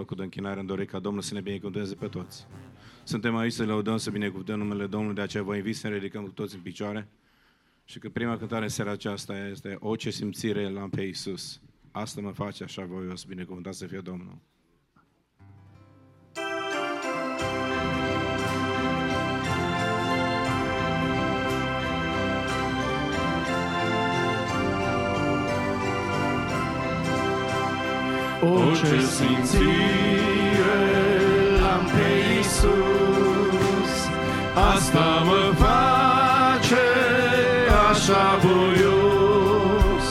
locul de închinare în doreca Domnului să ne binecuvânteze pe toți. Suntem aici să lăudăm, să binecuvântăm numele Domnului, de aceea vă invit să ne ridicăm cu toți în picioare. Și că prima cântare în seara aceasta este O ce simțire l-am pe Iisus. Asta mă face așa voios, binecuvântat să fie Domnul. O ce simțire l-am pe Iisus, Asta mă face așa voios,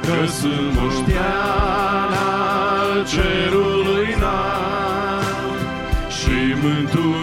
Că sunt moștean al cerului înalt Și mântuit.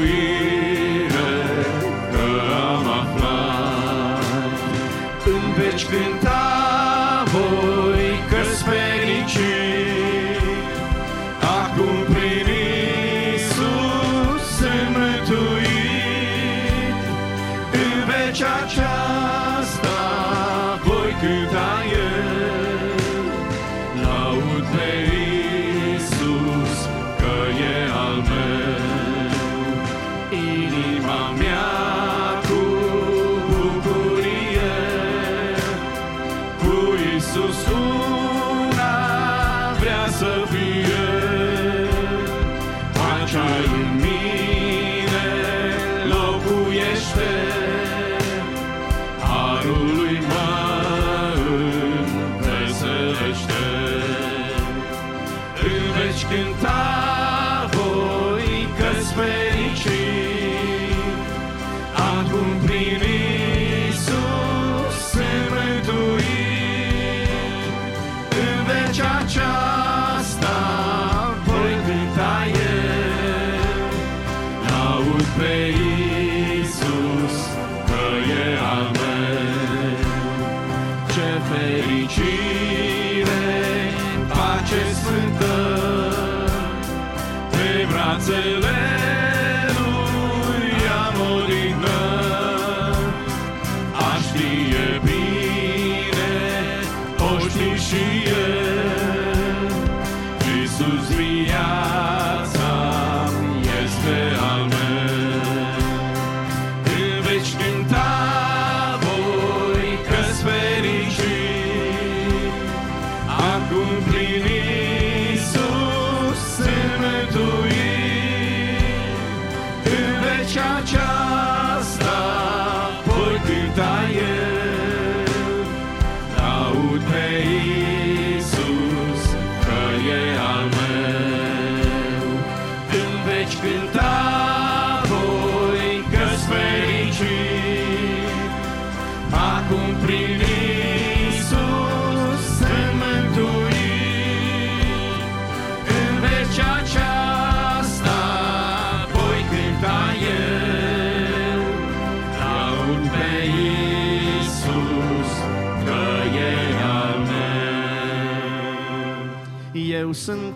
人生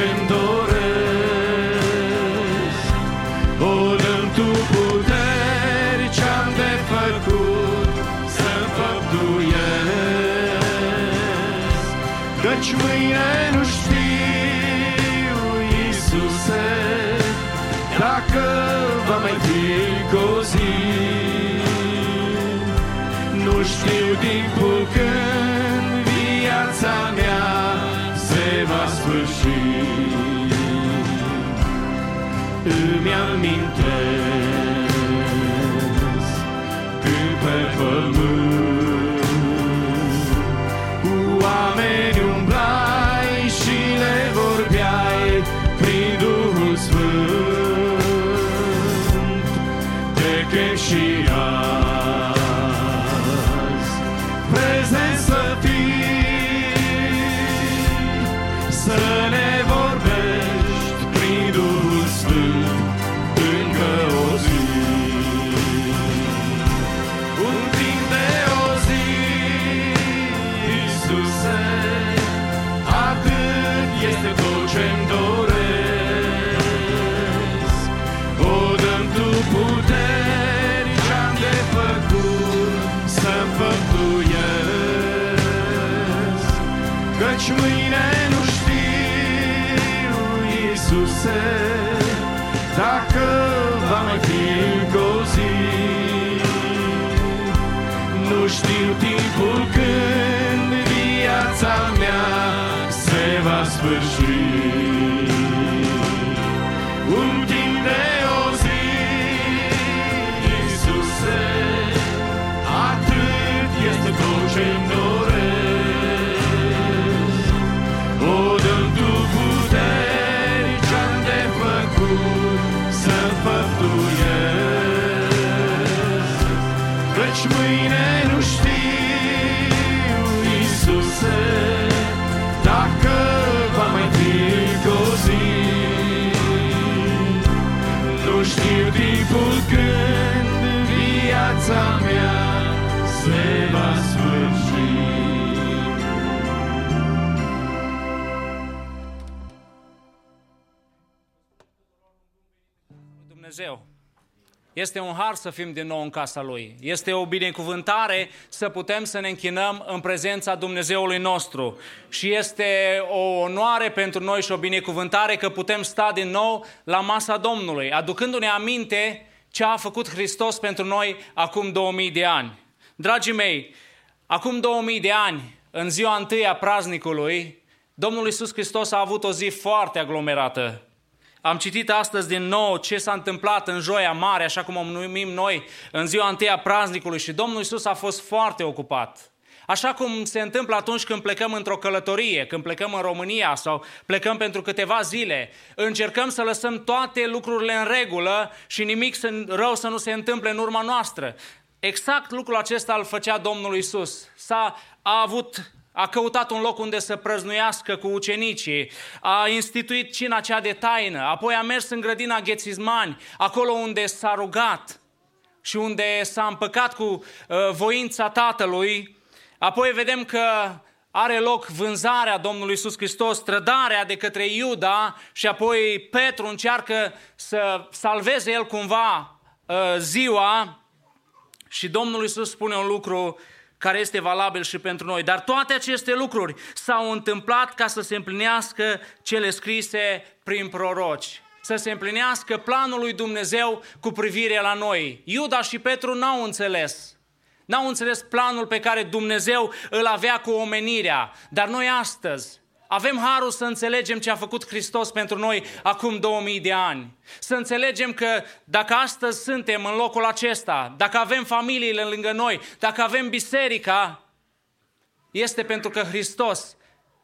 ce-mi doresc. O dăm tu puteri ce-am de făcut să-mi făptuiesc. Căci mâine nu știu, Iisuse, dacă va mai fi o zi. Nu știu din cambian mi Căci mâine nu știu, Iisuse, dacă va mai fi încă o zi. Nu știu timpul când viața mea se va sfârși. Este un har să fim din nou în casa Lui. Este o binecuvântare să putem să ne închinăm în prezența Dumnezeului nostru. Și este o onoare pentru noi și o binecuvântare că putem sta din nou la masa Domnului, aducându-ne aminte ce a făcut Hristos pentru noi acum 2000 de ani. Dragii mei, acum 2000 de ani, în ziua întâi a praznicului, Domnul Iisus Hristos a avut o zi foarte aglomerată. Am citit astăzi din nou ce s-a întâmplat în Joia Mare, așa cum o numim noi, în ziua întâi a praznicului și Domnul Isus a fost foarte ocupat. Așa cum se întâmplă atunci când plecăm într-o călătorie, când plecăm în România sau plecăm pentru câteva zile, încercăm să lăsăm toate lucrurile în regulă și nimic să- rău să nu se întâmple în urma noastră. Exact lucrul acesta îl făcea Domnul Isus. S-a a avut a căutat un loc unde să prăznuiască cu ucenicii, a instituit cina cea de taină, apoi a mers în grădina Ghețizmani, acolo unde s-a rugat și unde s-a împăcat cu uh, voința Tatălui. Apoi vedem că are loc vânzarea Domnului Isus Hristos, trădarea de către Iuda și apoi Petru încearcă să salveze el cumva uh, ziua. Și Domnul Isus spune un lucru care este valabil și pentru noi. Dar toate aceste lucruri s-au întâmplat ca să se împlinească cele scrise prin proroci. Să se împlinească planul lui Dumnezeu cu privire la noi. Iuda și Petru n-au înțeles. N-au înțeles planul pe care Dumnezeu îl avea cu omenirea. Dar noi astăzi avem harul să înțelegem ce a făcut Hristos pentru noi acum 2000 de ani. Să înțelegem că dacă astăzi suntem în locul acesta, dacă avem familiile lângă noi, dacă avem biserica, este pentru că Hristos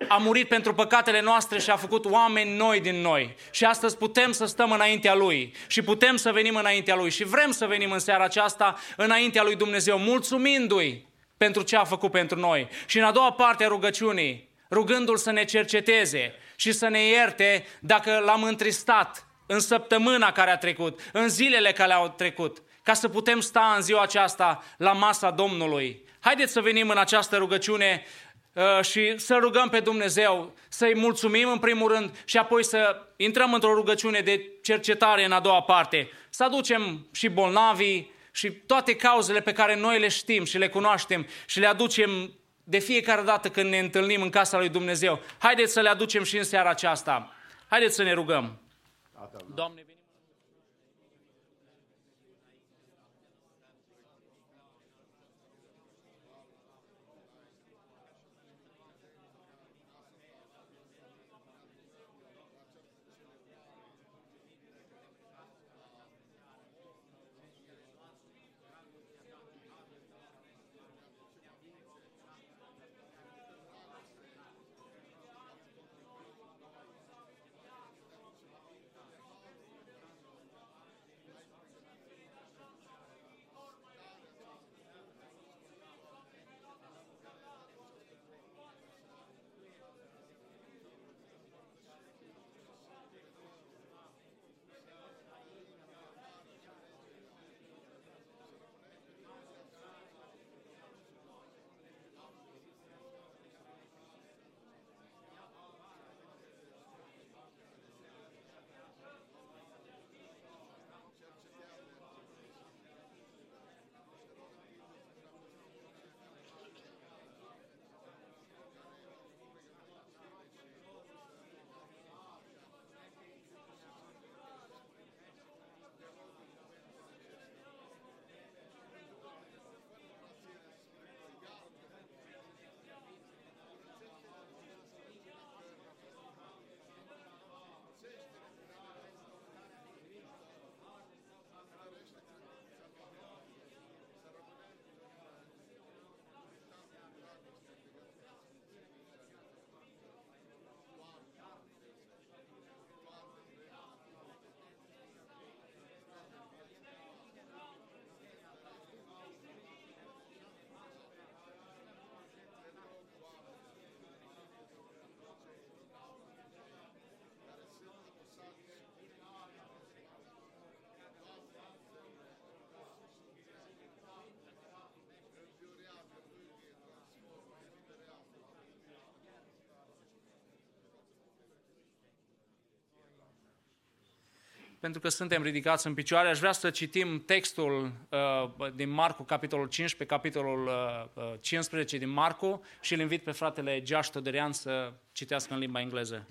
a murit pentru păcatele noastre și a făcut oameni noi din noi. Și astăzi putem să stăm înaintea Lui și putem să venim înaintea Lui și vrem să venim în seara aceasta înaintea Lui Dumnezeu, mulțumindu-i pentru ce a făcut pentru noi. Și în a doua parte a rugăciunii, rugându-L să ne cerceteze și să ne ierte dacă l-am întristat în săptămâna care a trecut, în zilele care au trecut, ca să putem sta în ziua aceasta la masa Domnului. Haideți să venim în această rugăciune uh, și să rugăm pe Dumnezeu, să-i mulțumim în primul rând și apoi să intrăm într-o rugăciune de cercetare în a doua parte. Să aducem și bolnavii și toate cauzele pe care noi le știm și le cunoaștem și le aducem de fiecare dată când ne întâlnim în casa lui Dumnezeu. Haideți să le aducem și în seara aceasta. Haideți să ne rugăm. Doamne, venim. Pentru că suntem ridicați în picioare, aș vrea să citim textul uh, din Marcu, capitolul 15, capitolul uh, 15 din Marcu și îl invit pe fratele Geaș Toderian să citească în limba engleză.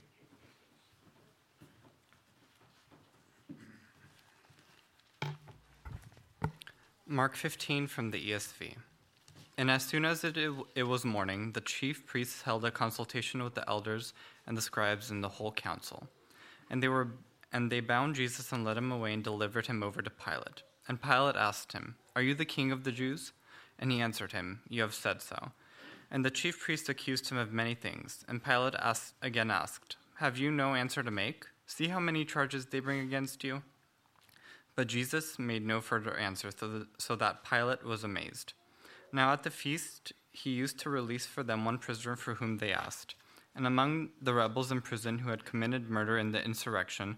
Mark 15 from the ESV. And as soon as it, it was morning, the chief priests held a consultation with the elders and the scribes and the whole council. And they were and they bound Jesus and led him away and delivered him over to Pilate. And Pilate asked him, Are you the king of the Jews? And he answered him, You have said so. And the chief priests accused him of many things. And Pilate asked, again asked, Have you no answer to make? See how many charges they bring against you? But Jesus made no further answer, so that Pilate was amazed. Now at the feast, he used to release for them one prisoner for whom they asked. And among the rebels in prison who had committed murder in the insurrection,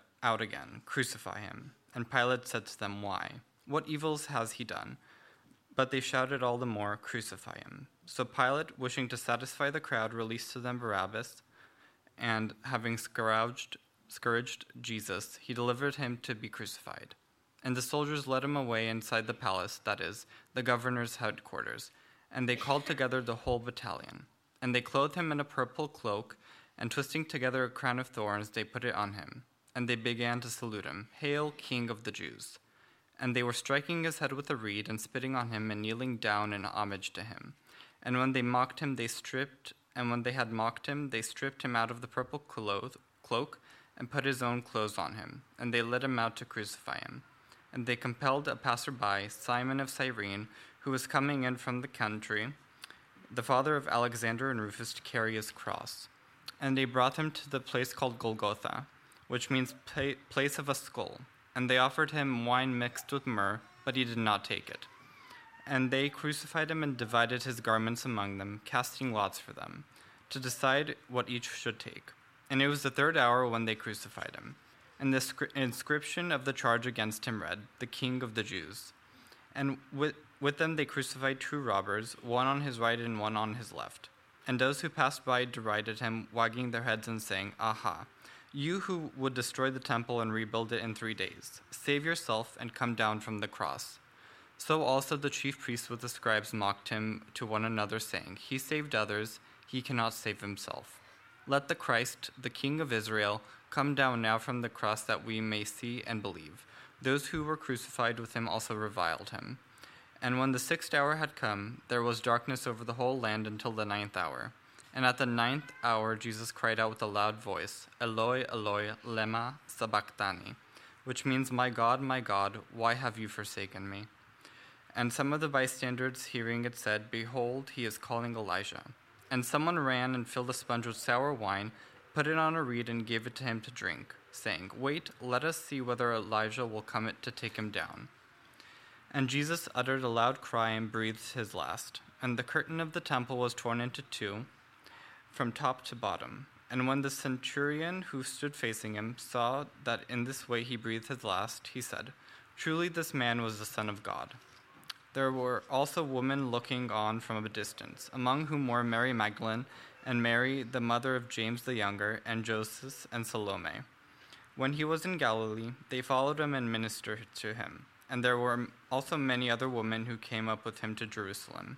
out again, Crucify him. And Pilate said to them, Why? What evils has he done? But they shouted all the more, Crucify him. So Pilate, wishing to satisfy the crowd, released to them Barabbas, and having scourged, scourged Jesus, he delivered him to be crucified. And the soldiers led him away inside the palace, that is, the governor's headquarters, and they called together the whole battalion. And they clothed him in a purple cloak, and twisting together a crown of thorns, they put it on him. And they began to salute him, Hail, King of the Jews! And they were striking his head with a reed, and spitting on him, and kneeling down in homage to him. And when they mocked him, they stripped, and when they had mocked him, they stripped him out of the purple cloak, and put his own clothes on him. And they led him out to crucify him and they compelled a passerby, Simon of Cyrene, who was coming in from the country, the father of Alexander and Rufus, to carry his cross. And they brought him to the place called Golgotha, which means place of a skull. And they offered him wine mixed with myrrh, but he did not take it. And they crucified him and divided his garments among them, casting lots for them, to decide what each should take. And it was the third hour when they crucified him. And the inscription of the charge against him read, The King of the Jews. And with, with them they crucified two robbers, one on his right and one on his left. And those who passed by derided him, wagging their heads and saying, Aha, you who would destroy the temple and rebuild it in three days, save yourself and come down from the cross. So also the chief priests with the scribes mocked him to one another, saying, He saved others, he cannot save himself. Let the Christ, the King of Israel, Come down now from the cross that we may see and believe. Those who were crucified with him also reviled him. And when the sixth hour had come, there was darkness over the whole land until the ninth hour. And at the ninth hour, Jesus cried out with a loud voice, Eloi, Eloi, lema sabachthani, which means, My God, my God, why have you forsaken me? And some of the bystanders hearing it said, Behold, he is calling Elijah. And someone ran and filled a sponge with sour wine put it on a reed, and gave it to him to drink, saying, Wait, let us see whether Elijah will come to take him down. And Jesus uttered a loud cry and breathed his last. And the curtain of the temple was torn into two, from top to bottom. And when the centurion who stood facing him saw that in this way he breathed his last, he said, Truly this man was the Son of God. There were also women looking on from a distance, among whom were Mary Magdalene and Mary, the mother of James the Younger, and Joseph and Salome. When he was in Galilee, they followed him and ministered to him. And there were also many other women who came up with him to Jerusalem.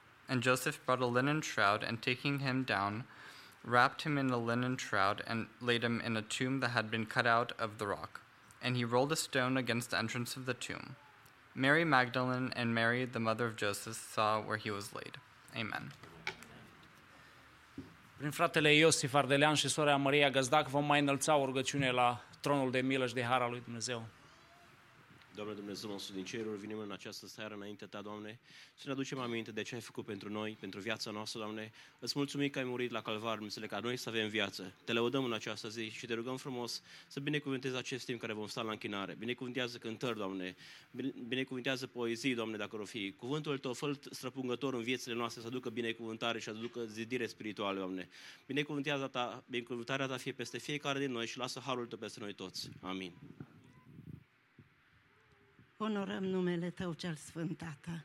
And Joseph brought a linen shroud, and taking him down, wrapped him in a linen shroud, and laid him in a tomb that had been cut out of the rock. and he rolled a stone against the entrance of the tomb. Mary Magdalene and Mary, the mother of Joseph, saw where he was laid. Amen. Prin fratele Iosif Ardelean și sora Maria Găzdac vom mai înălța o rugăciune la tronul de milă și de har lui Dumnezeu. Doamne Dumnezeu nostru din ceruri, venim în această seară înainte Ta, Doamne, să ne aducem aminte de ce ai făcut pentru noi, pentru viața noastră, Doamne. Îți mulțumim că ai murit la Calvar, Dumnezeu, ca noi să avem viață. Te lăudăm în această zi și te rugăm frumos să binecuvântezi acest timp care vom sta la închinare. Binecuvântează cântări, Doamne, Bine- binecuvântează poezii, Doamne, dacă o fi. Cuvântul Tău, fă străpungător în viețile noastre, să aducă binecuvântare și să aducă zidire spirituală, Doamne. Binecuvântează Ta, binecuvântarea Ta fie peste fiecare din noi și lasă harul Tău peste noi toți. Amin. Onorăm numele Tău cel Sfânt, Tată.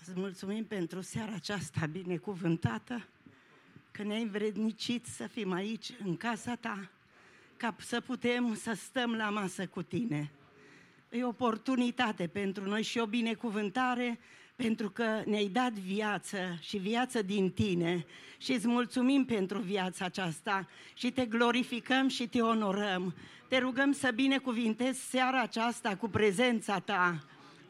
Îți mulțumim pentru seara aceasta binecuvântată, că ne-ai învrednicit să fim aici, în casa Ta, ca să putem să stăm la masă cu Tine. E o oportunitate pentru noi și o binecuvântare pentru că ne-ai dat viață și viață din Tine și îți mulțumim pentru viața aceasta și te glorificăm și te onorăm. Te rugăm să binecuvintezi seara aceasta cu prezența Ta.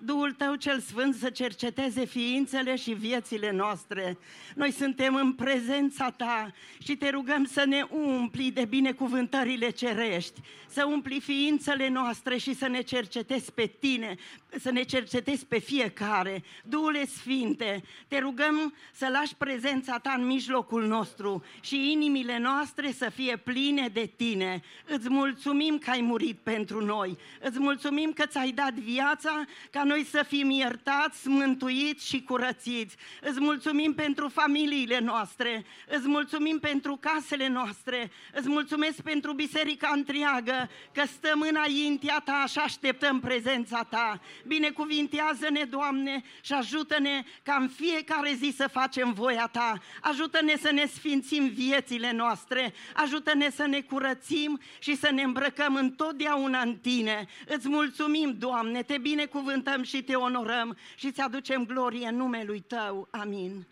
Duhul Tău cel Sfânt să cerceteze ființele și viețile noastre. Noi suntem în prezența Ta și te rugăm să ne umpli de binecuvântările cerești, să umpli ființele noastre și să ne cercetezi pe Tine, să ne cercetezi pe fiecare. Duhule Sfinte, te rugăm să lași prezența Ta în mijlocul nostru și inimile noastre să fie pline de Tine. Îți mulțumim că ai murit pentru noi. Îți mulțumim că ți-ai dat viața ca noi să fim iertați, mântuiți și curățiți. Îți mulțumim pentru familiile noastre, îți mulțumim pentru casele noastre, îți mulțumesc pentru biserica întreagă, că stăm înaintea Ta și așteptăm prezența Ta. Binecuvintează-ne, Doamne, și ajută-ne ca în fiecare zi să facem voia Ta. Ajută-ne să ne sfințim viețile noastre, ajută-ne să ne curățim și să ne îmbrăcăm întotdeauna în Tine. Îți mulțumim, Doamne, Te binecuvântăm și Te onorăm și Ți aducem glorie în numelui Tău. Amin.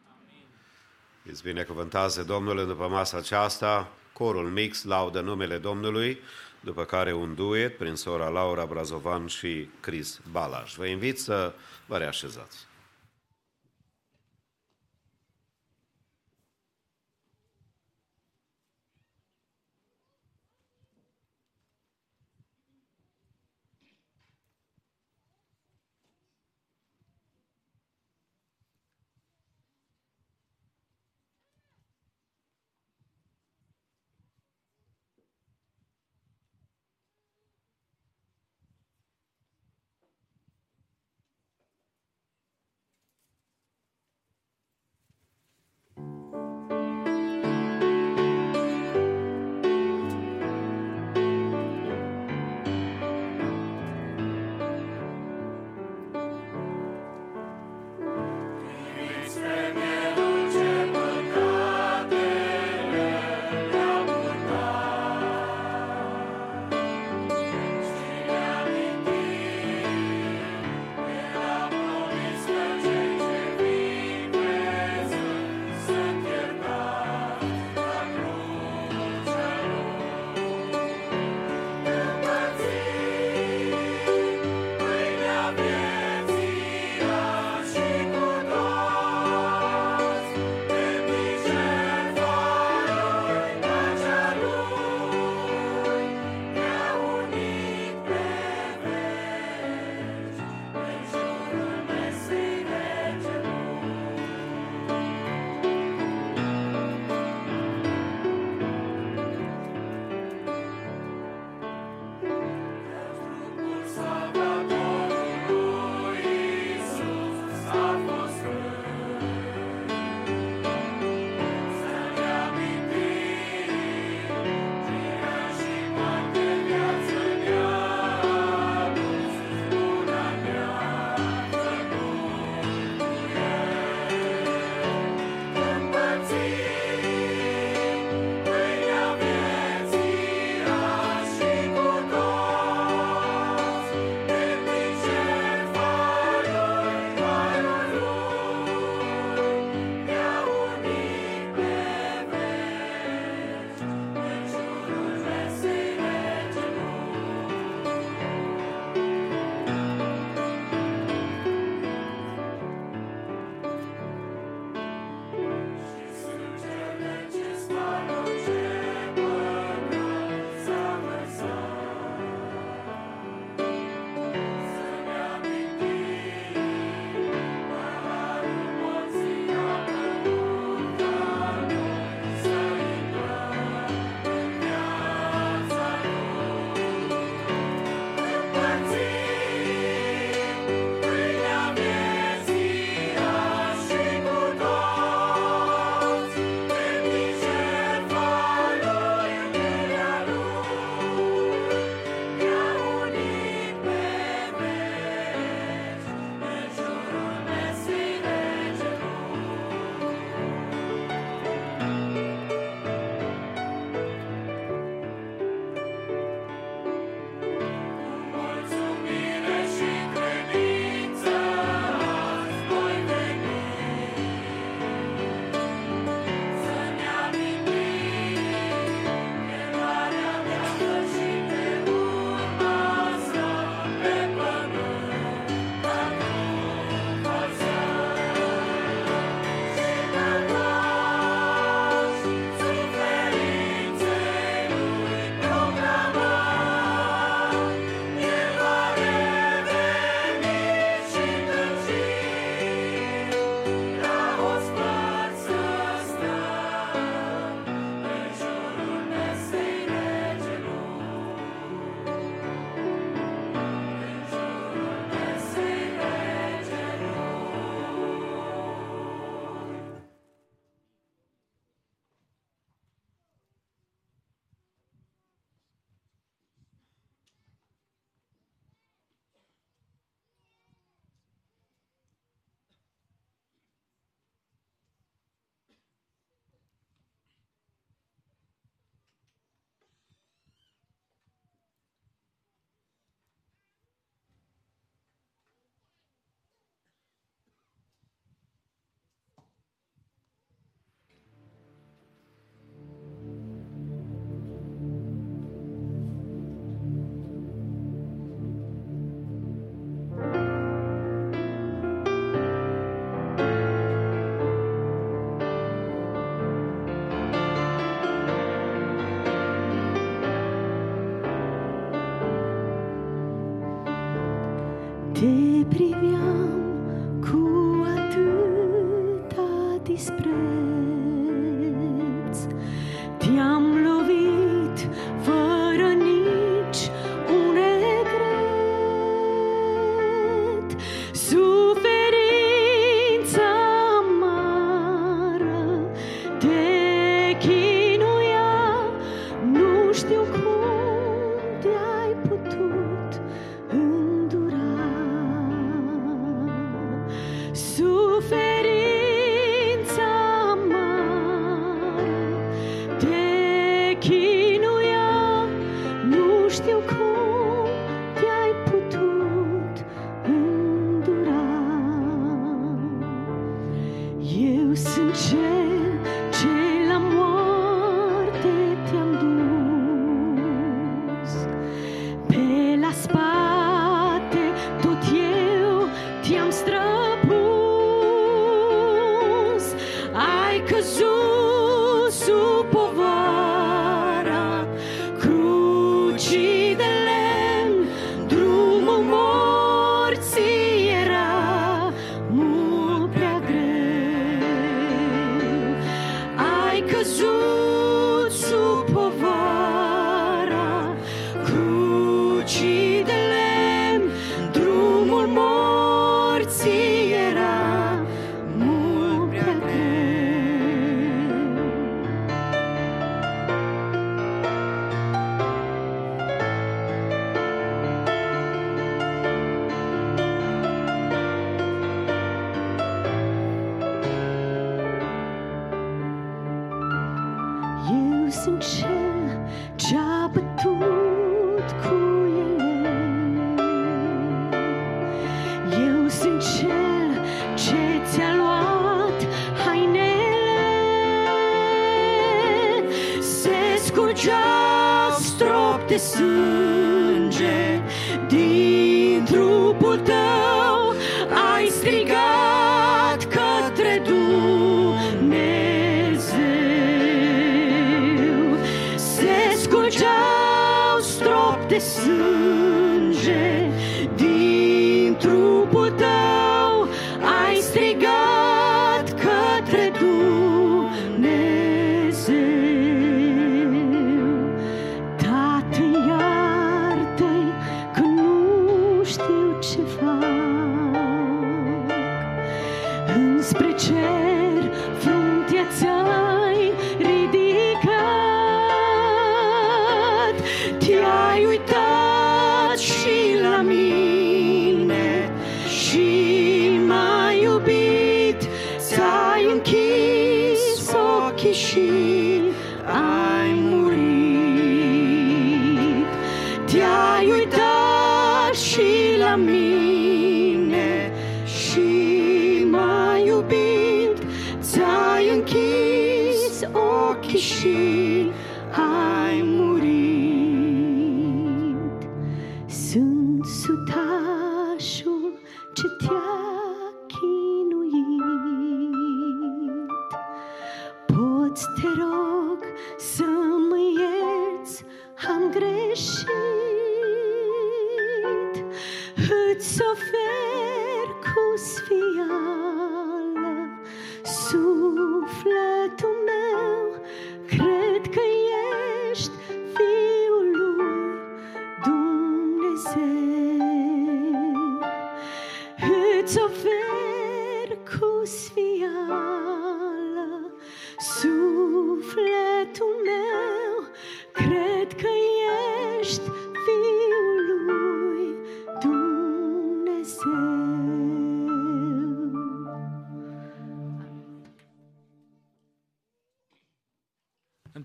Îți binecuvântează Domnul după masa aceasta, corul mix laudă numele Domnului, după care un duet prin sora Laura Brazovan și Chris Balaj. Vă invit să vă reașezați.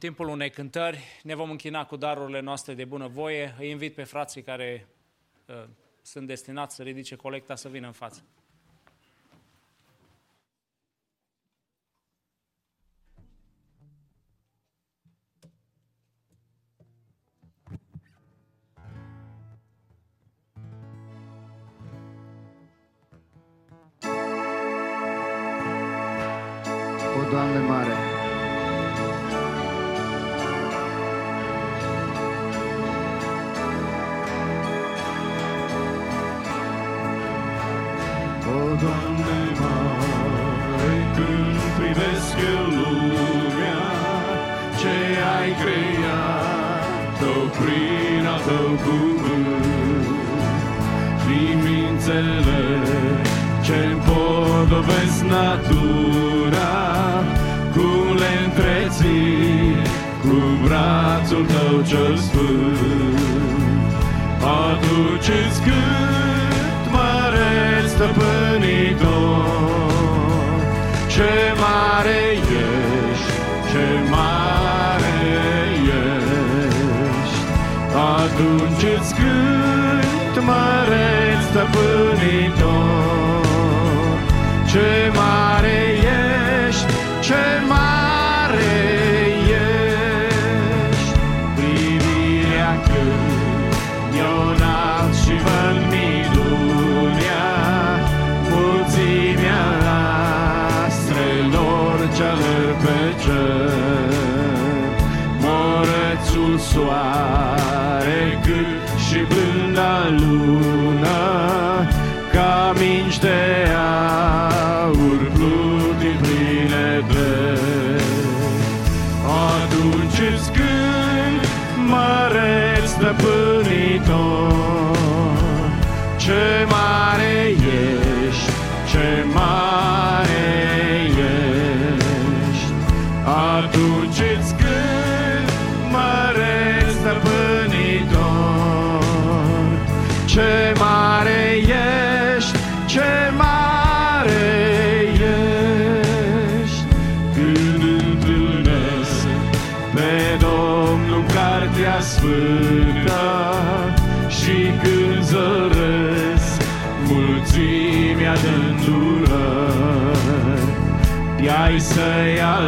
timpul unei cântări, ne vom închina cu darurile noastre de bunăvoie. Îi invit pe frații care uh, sunt destinați să ridice colecta să vină în față.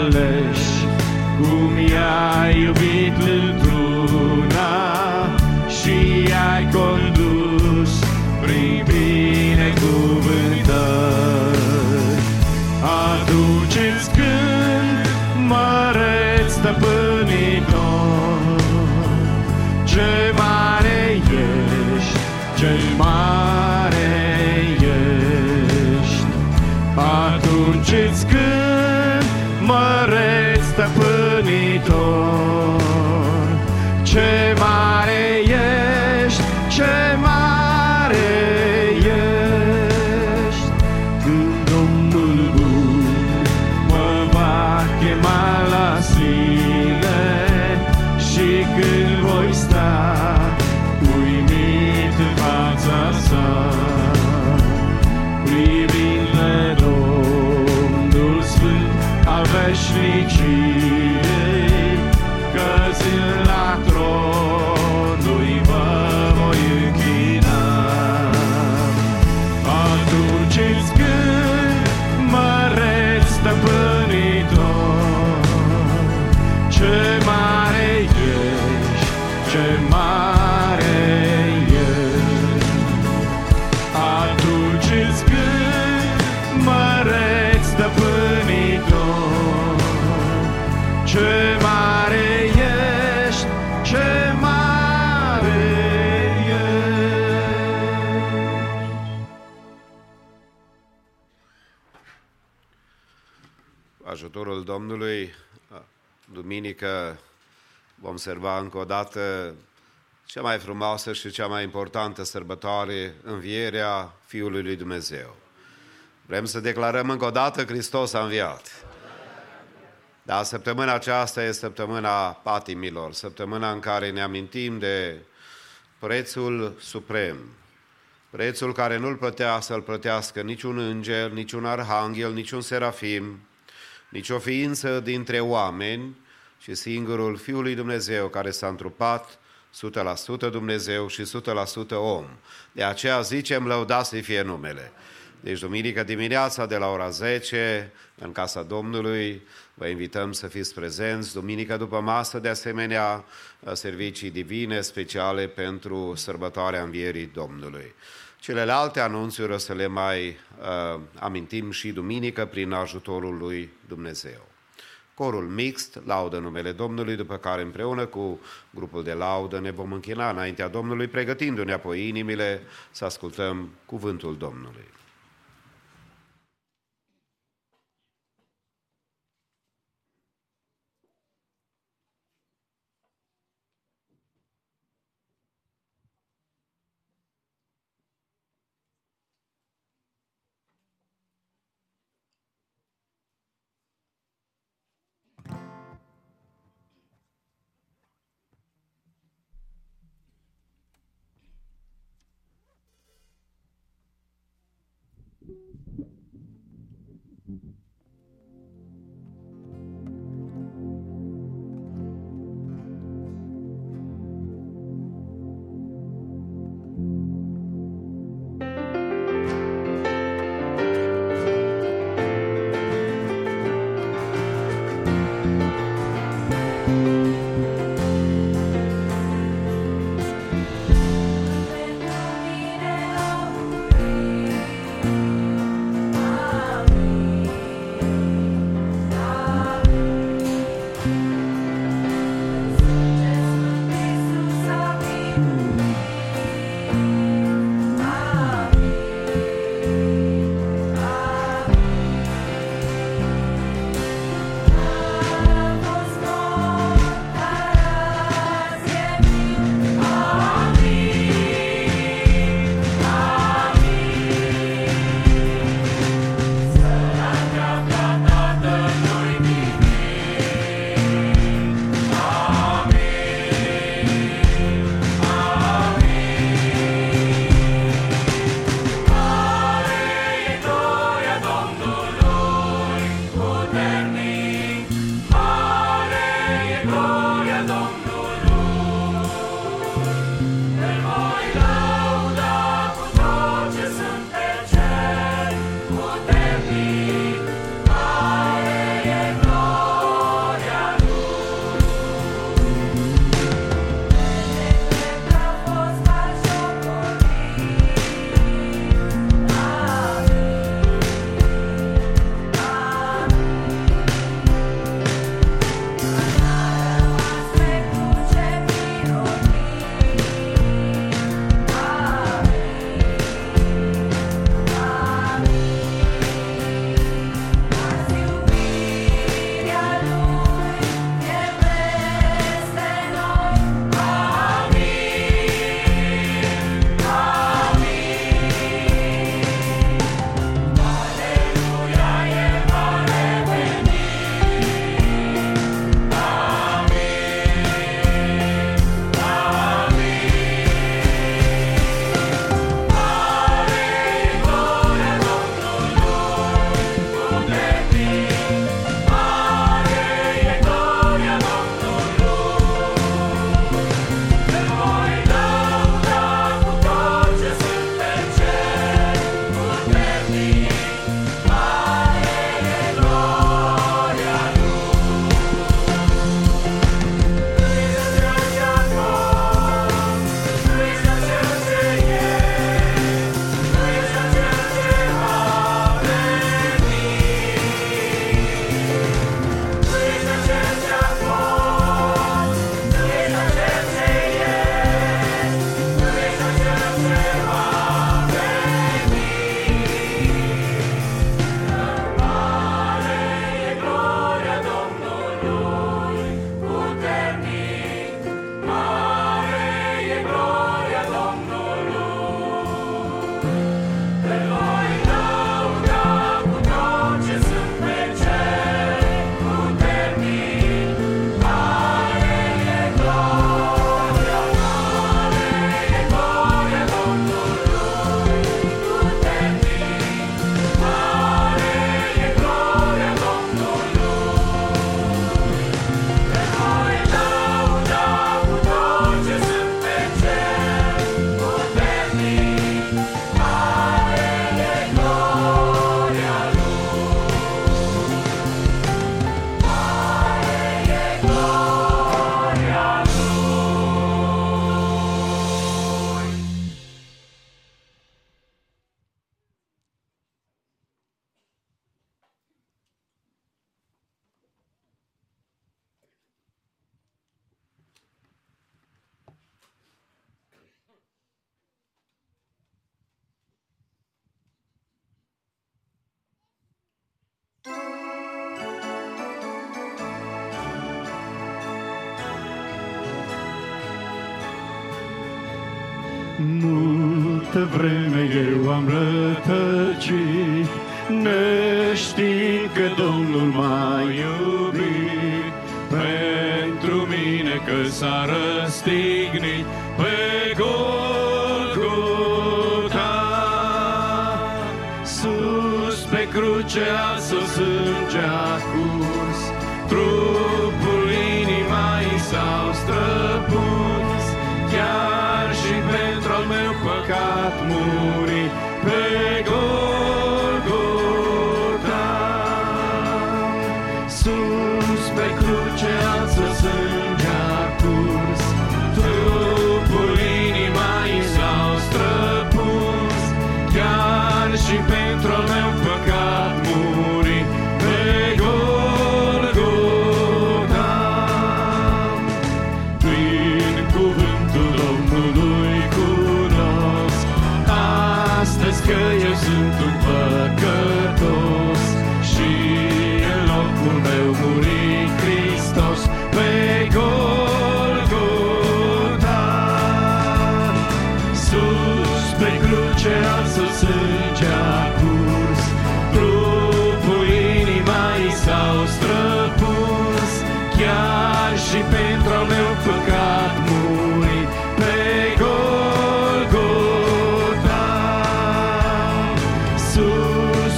Aleși cum i-ai iubit într-una ce Domnului, duminică vom serva încă o dată cea mai frumoasă și cea mai importantă sărbătoare, învierea Fiului lui Dumnezeu. Vrem să declarăm încă o dată Hristos a înviat. Da, săptămâna aceasta este săptămâna patimilor, săptămâna în care ne amintim de prețul suprem, prețul care nu-l plătea să-l plătească niciun înger, niciun arhanghel, niciun serafim, nici o ființă dintre oameni, ci singurul Fiul lui Dumnezeu care s-a întrupat, 100% Dumnezeu și 100% om. De aceea zicem, lăudați să fie numele. Deci, duminică dimineața, de la ora 10, în casa Domnului, vă invităm să fiți prezenți. Duminică după masă, de asemenea, servicii divine speciale pentru sărbătoarea Învierii Domnului. Celelalte anunțuri o să le mai uh, amintim și duminică prin ajutorul lui Dumnezeu. Corul mixt laudă numele Domnului, după care împreună cu grupul de laudă ne vom închina înaintea Domnului, pregătindu-ne apoi inimile să ascultăm cuvântul Domnului.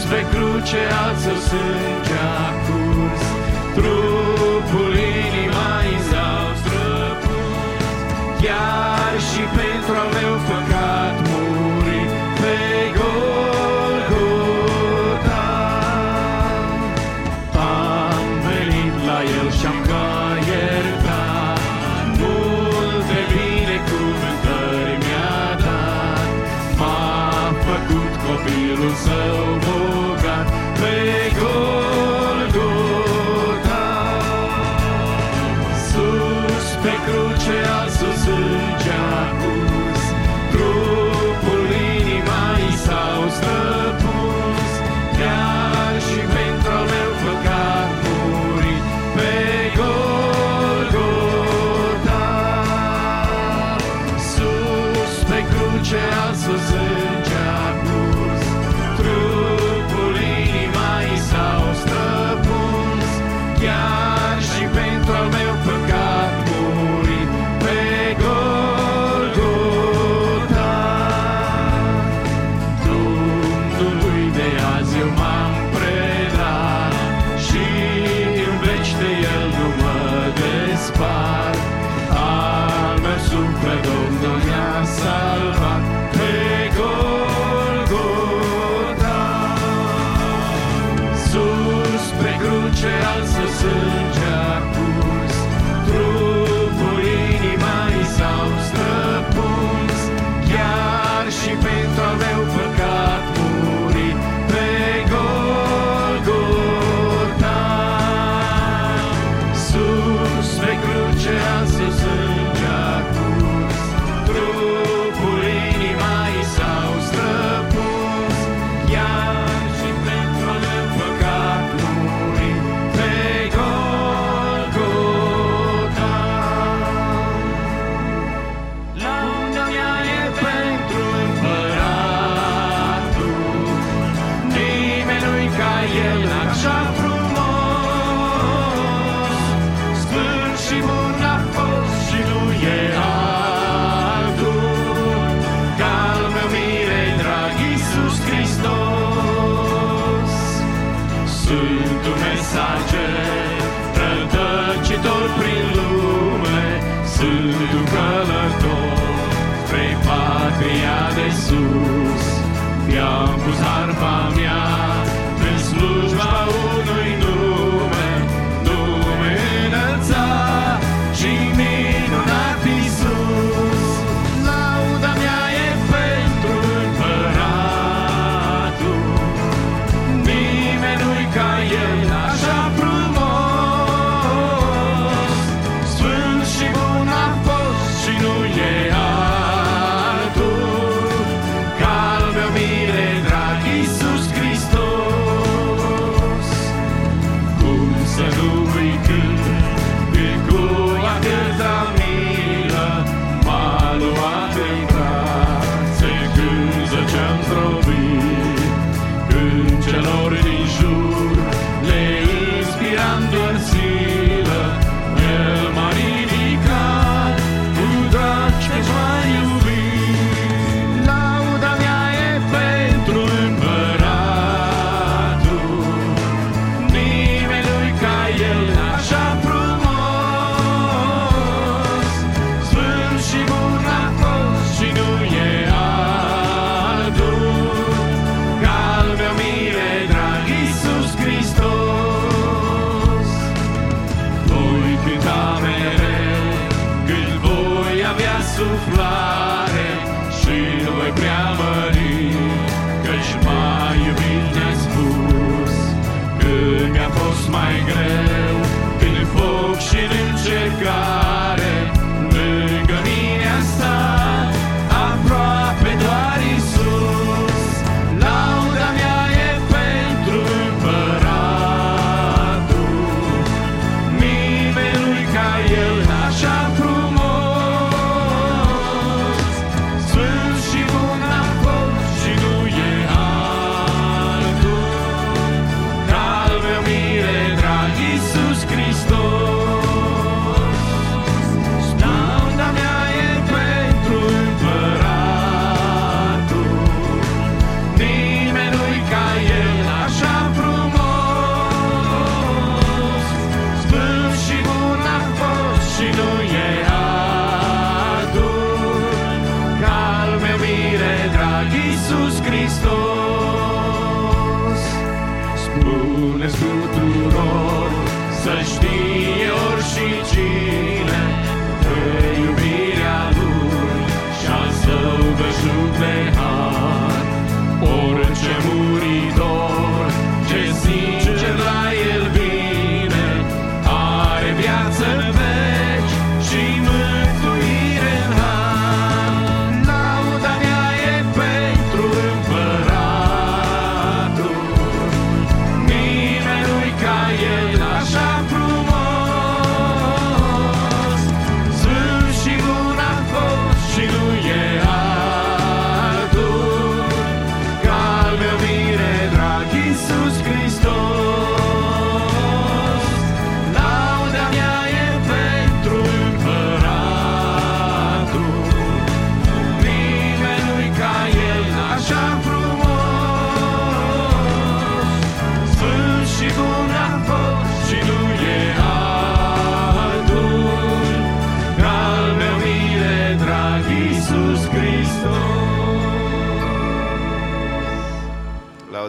Pe cruce al său sânge a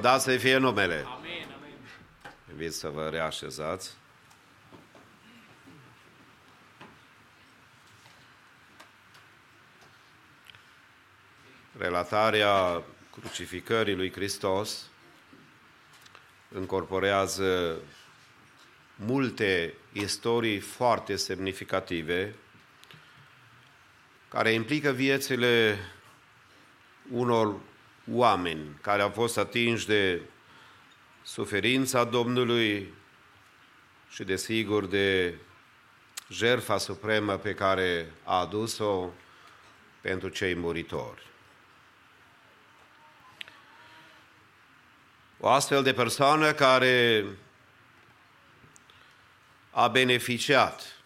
Lăudați să fie numele. Amin, amin. Invit să vă reașezați. Relatarea crucificării lui Hristos încorporează multe istorii foarte semnificative care implică viețile unor oameni care au fost atinși de suferința Domnului și, desigur, de jertfa supremă pe care a adus-o pentru cei muritori. O astfel de persoană care a beneficiat,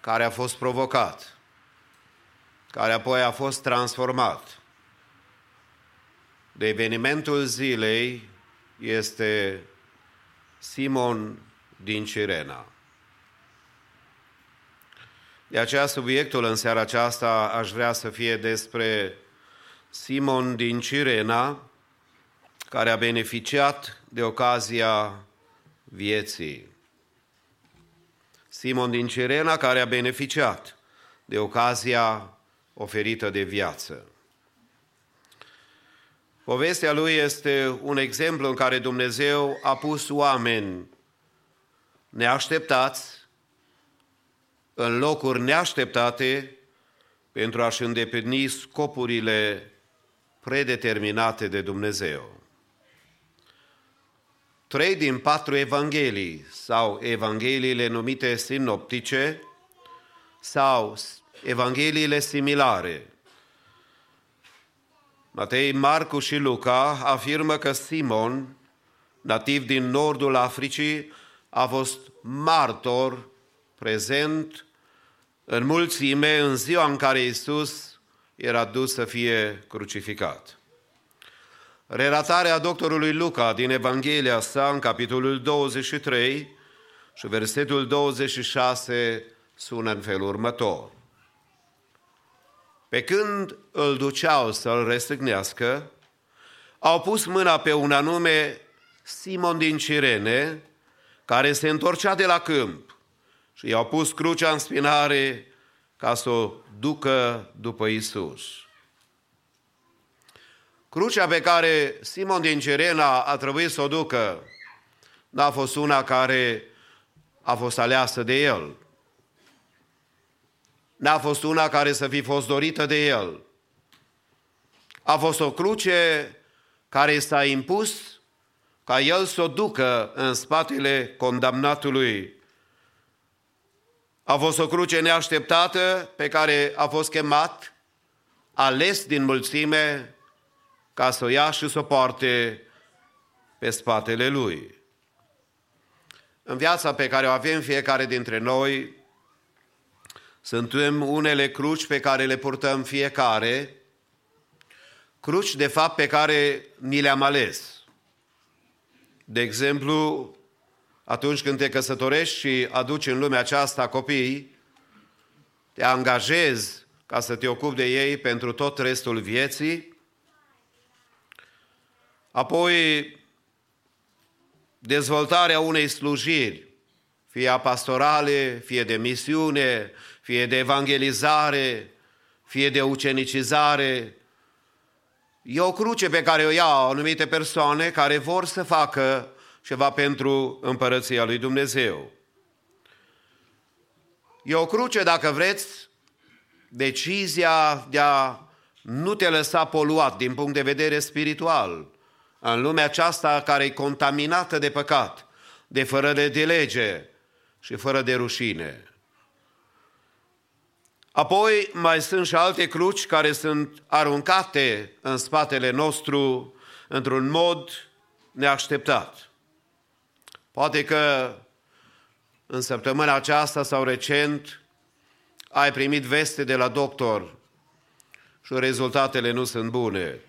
care a fost provocat, care apoi a fost transformat de evenimentul zilei este Simon din Cirena. De aceea subiectul în seara aceasta aș vrea să fie despre Simon din Cirena, care a beneficiat de ocazia vieții. Simon din Cirena, care a beneficiat de ocazia oferită de viață. Povestea lui este un exemplu în care Dumnezeu a pus oameni neașteptați în locuri neașteptate pentru a-și îndeplini scopurile predeterminate de Dumnezeu. Trei din patru evanghelii sau evangheliile numite sinoptice sau evangheliile similare Matei, Marcu și Luca afirmă că Simon, nativ din nordul Africii, a fost martor prezent în mulțime în ziua în care Iisus era dus să fie crucificat. Relatarea doctorului Luca din Evanghelia sa în capitolul 23 și versetul 26 sună în felul următor. Pe când îl duceau să-l răstignească, au pus mâna pe un anume Simon din Cirene, care se întorcea de la câmp și i-au pus crucea în spinare ca să o ducă după Isus. Crucea pe care Simon din Cirena a trebuit să o ducă n-a fost una care a fost aleasă de el, n-a fost una care să fi fost dorită de el. A fost o cruce care s-a impus ca el să o ducă în spatele condamnatului. A fost o cruce neașteptată pe care a fost chemat, ales din mulțime, ca să o ia și să o poarte pe spatele lui. În viața pe care o avem fiecare dintre noi, suntem unele cruci pe care le purtăm fiecare, cruci de fapt pe care ni le-am ales. De exemplu, atunci când te căsătorești și aduci în lumea aceasta copii, te angajezi ca să te ocupi de ei pentru tot restul vieții, Apoi, dezvoltarea unei slujiri, fie a pastorale, fie de misiune, fie de evangelizare, fie de ucenicizare. E o cruce pe care o iau anumite persoane care vor să facă ceva pentru împărăția lui Dumnezeu. E o cruce, dacă vreți, decizia de a nu te lăsa poluat din punct de vedere spiritual în lumea aceasta care e contaminată de păcat, de fără de lege și fără de rușine. Apoi mai sunt și alte cruci care sunt aruncate în spatele nostru într-un mod neașteptat. Poate că în săptămâna aceasta sau recent ai primit veste de la doctor și rezultatele nu sunt bune.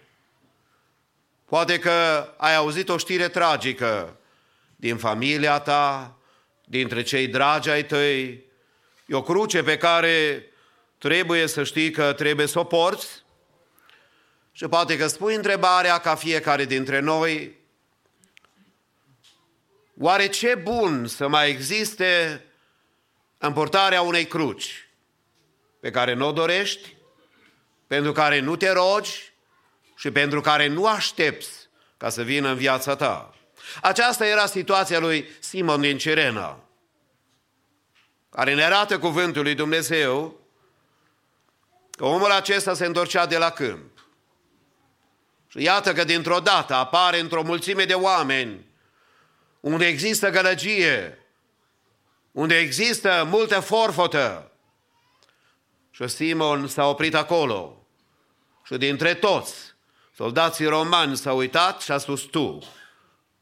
Poate că ai auzit o știre tragică din familia ta, dintre cei dragi ai tăi, e o cruce pe care trebuie să știi că trebuie să o porți și poate că spui întrebarea ca fiecare dintre noi, oare ce bun să mai existe împortarea unei cruci pe care nu o dorești, pentru care nu te rogi și pentru care nu aștepți ca să vină în viața ta. Aceasta era situația lui Simon din Cirena, care ne arată cuvântul lui Dumnezeu că omul acesta se întorcea de la câmp. Și iată că dintr-o dată apare într-o mulțime de oameni unde există gălăgie, unde există multă forfotă. Și Simon s-a oprit acolo. Și dintre toți, soldații romani s-au uitat și a spus, tu,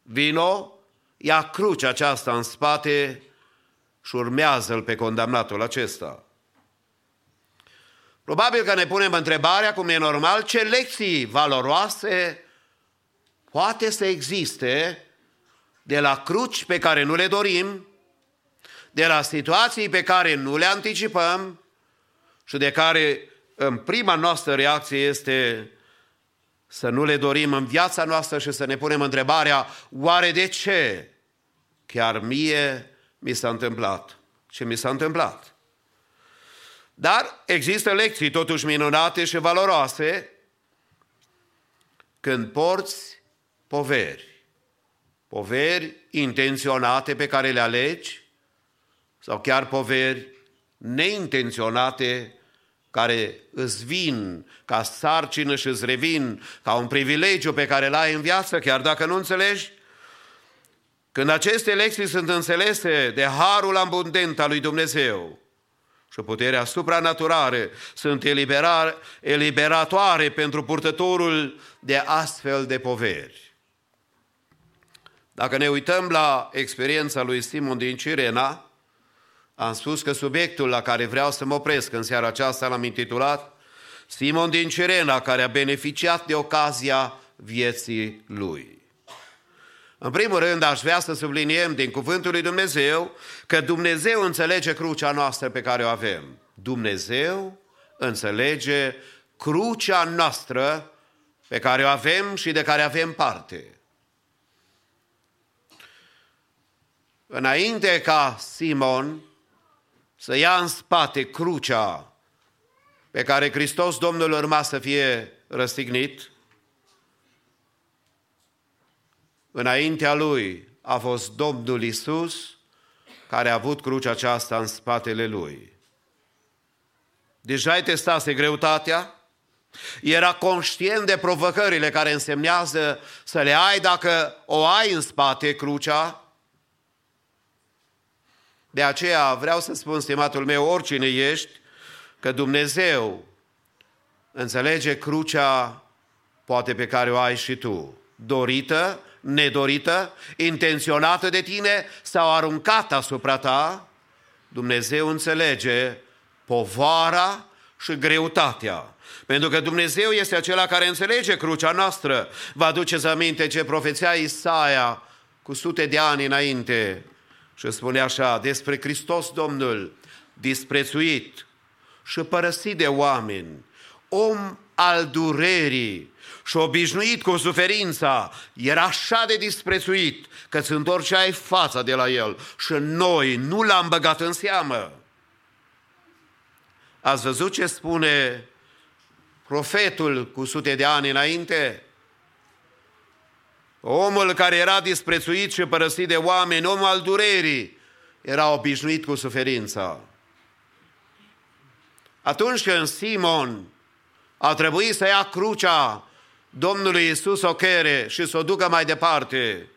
vino, ia crucea aceasta în spate și urmează-l pe condamnatul acesta. Probabil că ne punem întrebarea, cum e normal, ce lecții valoroase poate să existe de la cruci pe care nu le dorim, de la situații pe care nu le anticipăm și de care în prima noastră reacție este să nu le dorim în viața noastră și să ne punem întrebarea, oare de ce chiar mie mi s-a întâmplat ce mi s-a întâmplat? Dar există lecții totuși minunate și valoroase când porți poveri. Poveri intenționate pe care le alegi sau chiar poveri neintenționate care îți vin ca sarcină și îți revin ca un privilegiu pe care l-ai în viață, chiar dacă nu înțelegi. Când aceste lecții sunt înțelese de harul abundent al lui Dumnezeu, și puterea supranaturală sunt eliberatoare pentru purtătorul de astfel de poveri. Dacă ne uităm la experiența lui Simon din Cirena, am spus că subiectul la care vreau să mă opresc în seara aceasta l-am intitulat Simon din Cirena, care a beneficiat de ocazia vieții lui. În primul rând, aș vrea să subliniem din cuvântul lui Dumnezeu că Dumnezeu înțelege crucea noastră pe care o avem. Dumnezeu înțelege crucea noastră pe care o avem și de care avem parte. Înainte ca Simon să ia în spate crucea pe care Hristos Domnul urma să fie răstignit, Înaintea lui a fost Domnul Isus, care a avut crucea aceasta în spatele lui. Deja ai testase greutatea, era conștient de provocările care însemnează să le ai dacă o ai în spate crucea. De aceea vreau să spun, stimatul meu, oricine ești, că Dumnezeu înțelege crucea poate pe care o ai și tu, dorită nedorită, intenționată de tine sau aruncată asupra ta, Dumnezeu înțelege povara și greutatea. Pentru că Dumnezeu este acela care înțelege crucea noastră. Vă aduceți aminte ce profeția Isaia cu sute de ani înainte și spune așa despre Hristos Domnul, disprețuit și părăsit de oameni, om al durerii și obișnuit cu suferința, era așa de disprețuit că îți întorceai fața de la el și noi nu l-am băgat în seamă. Ați văzut ce spune profetul cu sute de ani înainte? Omul care era disprețuit și părăsit de oameni, omul al durerii, era obișnuit cu suferința. Atunci când Simon a trebuit să ia crucea Domnului Isus o chere și să o ducă mai departe,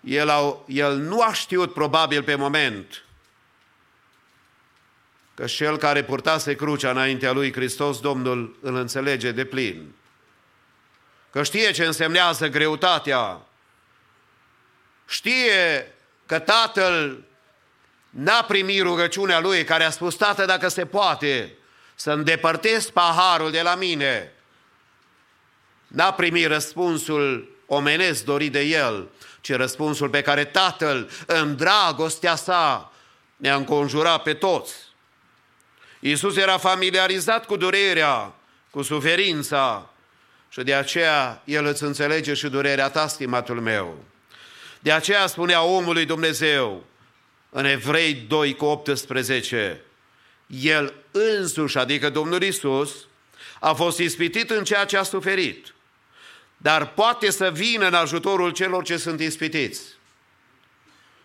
el, a, el nu a știut probabil pe moment că cel care purtase crucea înaintea lui Hristos, Domnul îl înțelege de plin. Că știe ce însemnează greutatea. Știe că Tatăl n-a primit rugăciunea lui care a spus, Tată, dacă se poate, să îndepărtez paharul de la mine. N-a primit răspunsul omenesc dorit de el, ci răspunsul pe care Tatăl, în dragostea sa, ne-a înconjurat pe toți. Iisus era familiarizat cu durerea, cu suferința și de aceea El îți înțelege și durerea ta, stimatul meu. De aceea spunea omului Dumnezeu în Evrei 2 cu 18, El însuși, adică Domnul Isus, a fost ispitit în ceea ce a suferit, dar poate să vină în ajutorul celor ce sunt ispitiți.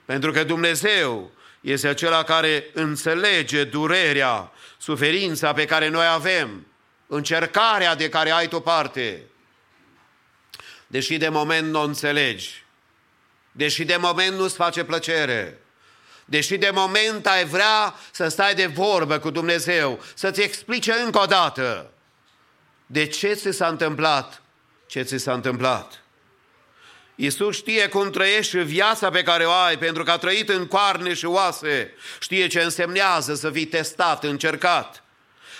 Pentru că Dumnezeu este acela care înțelege durerea, suferința pe care noi avem, încercarea de care ai tu parte. Deși de moment nu o înțelegi, deși de moment nu-ți face plăcere, deși de moment ai vrea să stai de vorbă cu Dumnezeu, să-ți explice încă o dată de ce ți s-a întâmplat ce ți s-a întâmplat. Iisus știe cum trăiești viața pe care o ai, pentru că a trăit în coarne și oase. Știe ce însemnează să fii testat, încercat.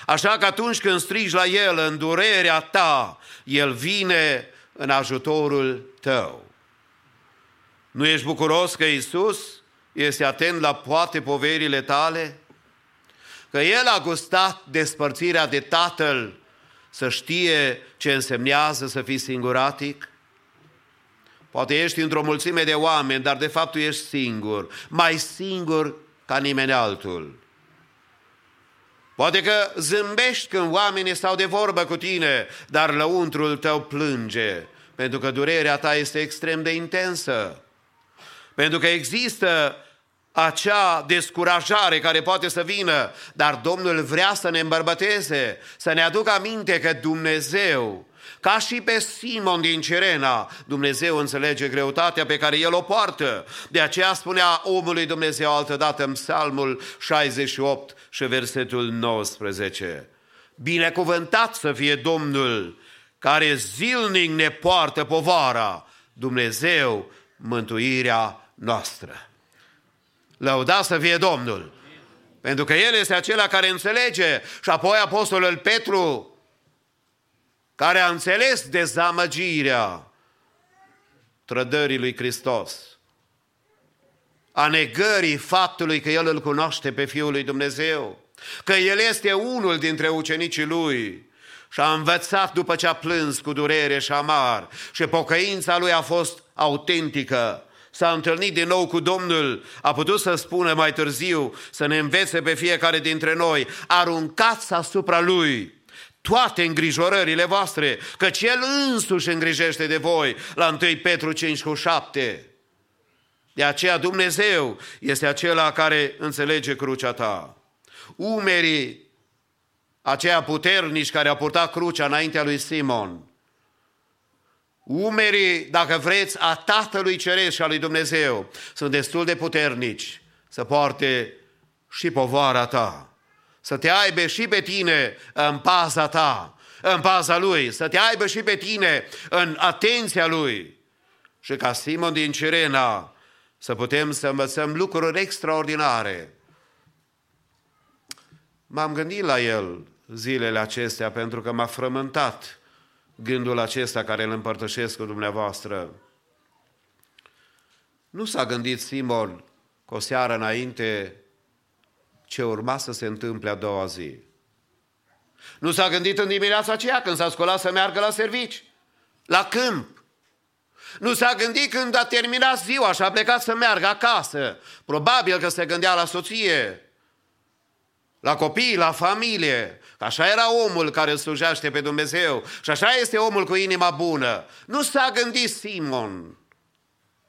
Așa că atunci când strigi la El în durerea ta, El vine în ajutorul tău. Nu ești bucuros că Iisus este atent la poate poverile tale? Că El a gustat despărțirea de Tatăl să știe ce însemnează să fii singuratic? Poate ești într-o mulțime de oameni, dar de fapt tu ești singur, mai singur ca nimeni altul. Poate că zâmbești când oamenii stau de vorbă cu tine, dar lăuntrul tău plânge, pentru că durerea ta este extrem de intensă. Pentru că există acea descurajare care poate să vină, dar Domnul vrea să ne îmbărbăteze, să ne aducă aminte că Dumnezeu, ca și pe Simon din Cirena, Dumnezeu înțelege greutatea pe care el o poartă. De aceea spunea omului Dumnezeu altădată în Psalmul 68 și versetul 19. Binecuvântat să fie Domnul care zilnic ne poartă povara, Dumnezeu, mântuirea noastră. Lăuda să fie Domnul. Pentru că El este acela care înțelege. Și apoi Apostolul Petru, care a înțeles dezamăgirea trădării lui Hristos, a negării faptului că El îl cunoaște pe Fiul lui Dumnezeu, că El este unul dintre ucenicii Lui și a învățat după ce a plâns cu durere și amar și pocăința Lui a fost autentică, s-a întâlnit din nou cu Domnul, a putut să spună mai târziu, să ne învețe pe fiecare dintre noi, aruncați asupra Lui toate îngrijorările voastre, căci El însuși îngrijește de voi, la 1 Petru 5 cu 7. De aceea Dumnezeu este acela care înțelege crucea ta. Umerii aceia puternici care au purtat crucea înaintea lui Simon, Umerii, dacă vreți, a Tatălui Ceresc și a lui Dumnezeu sunt destul de puternici să poarte și povara ta, să te aibă și pe tine în paza ta, în paza lui, să te aibă și pe tine în atenția lui. Și ca Simon din Cirena să putem să învățăm lucruri extraordinare. M-am gândit la el zilele acestea pentru că m-a frământat gândul acesta care îl împărtășesc cu dumneavoastră. Nu s-a gândit Simon cu o seară înainte ce urma să se întâmple a doua zi. Nu s-a gândit în dimineața aceea când s-a scolat să meargă la servici, la câmp. Nu s-a gândit când a terminat ziua și a plecat să meargă acasă. Probabil că se gândea la soție, la copii, la familie. Așa era omul care slujește pe Dumnezeu și așa este omul cu inima bună. Nu s-a gândit Simon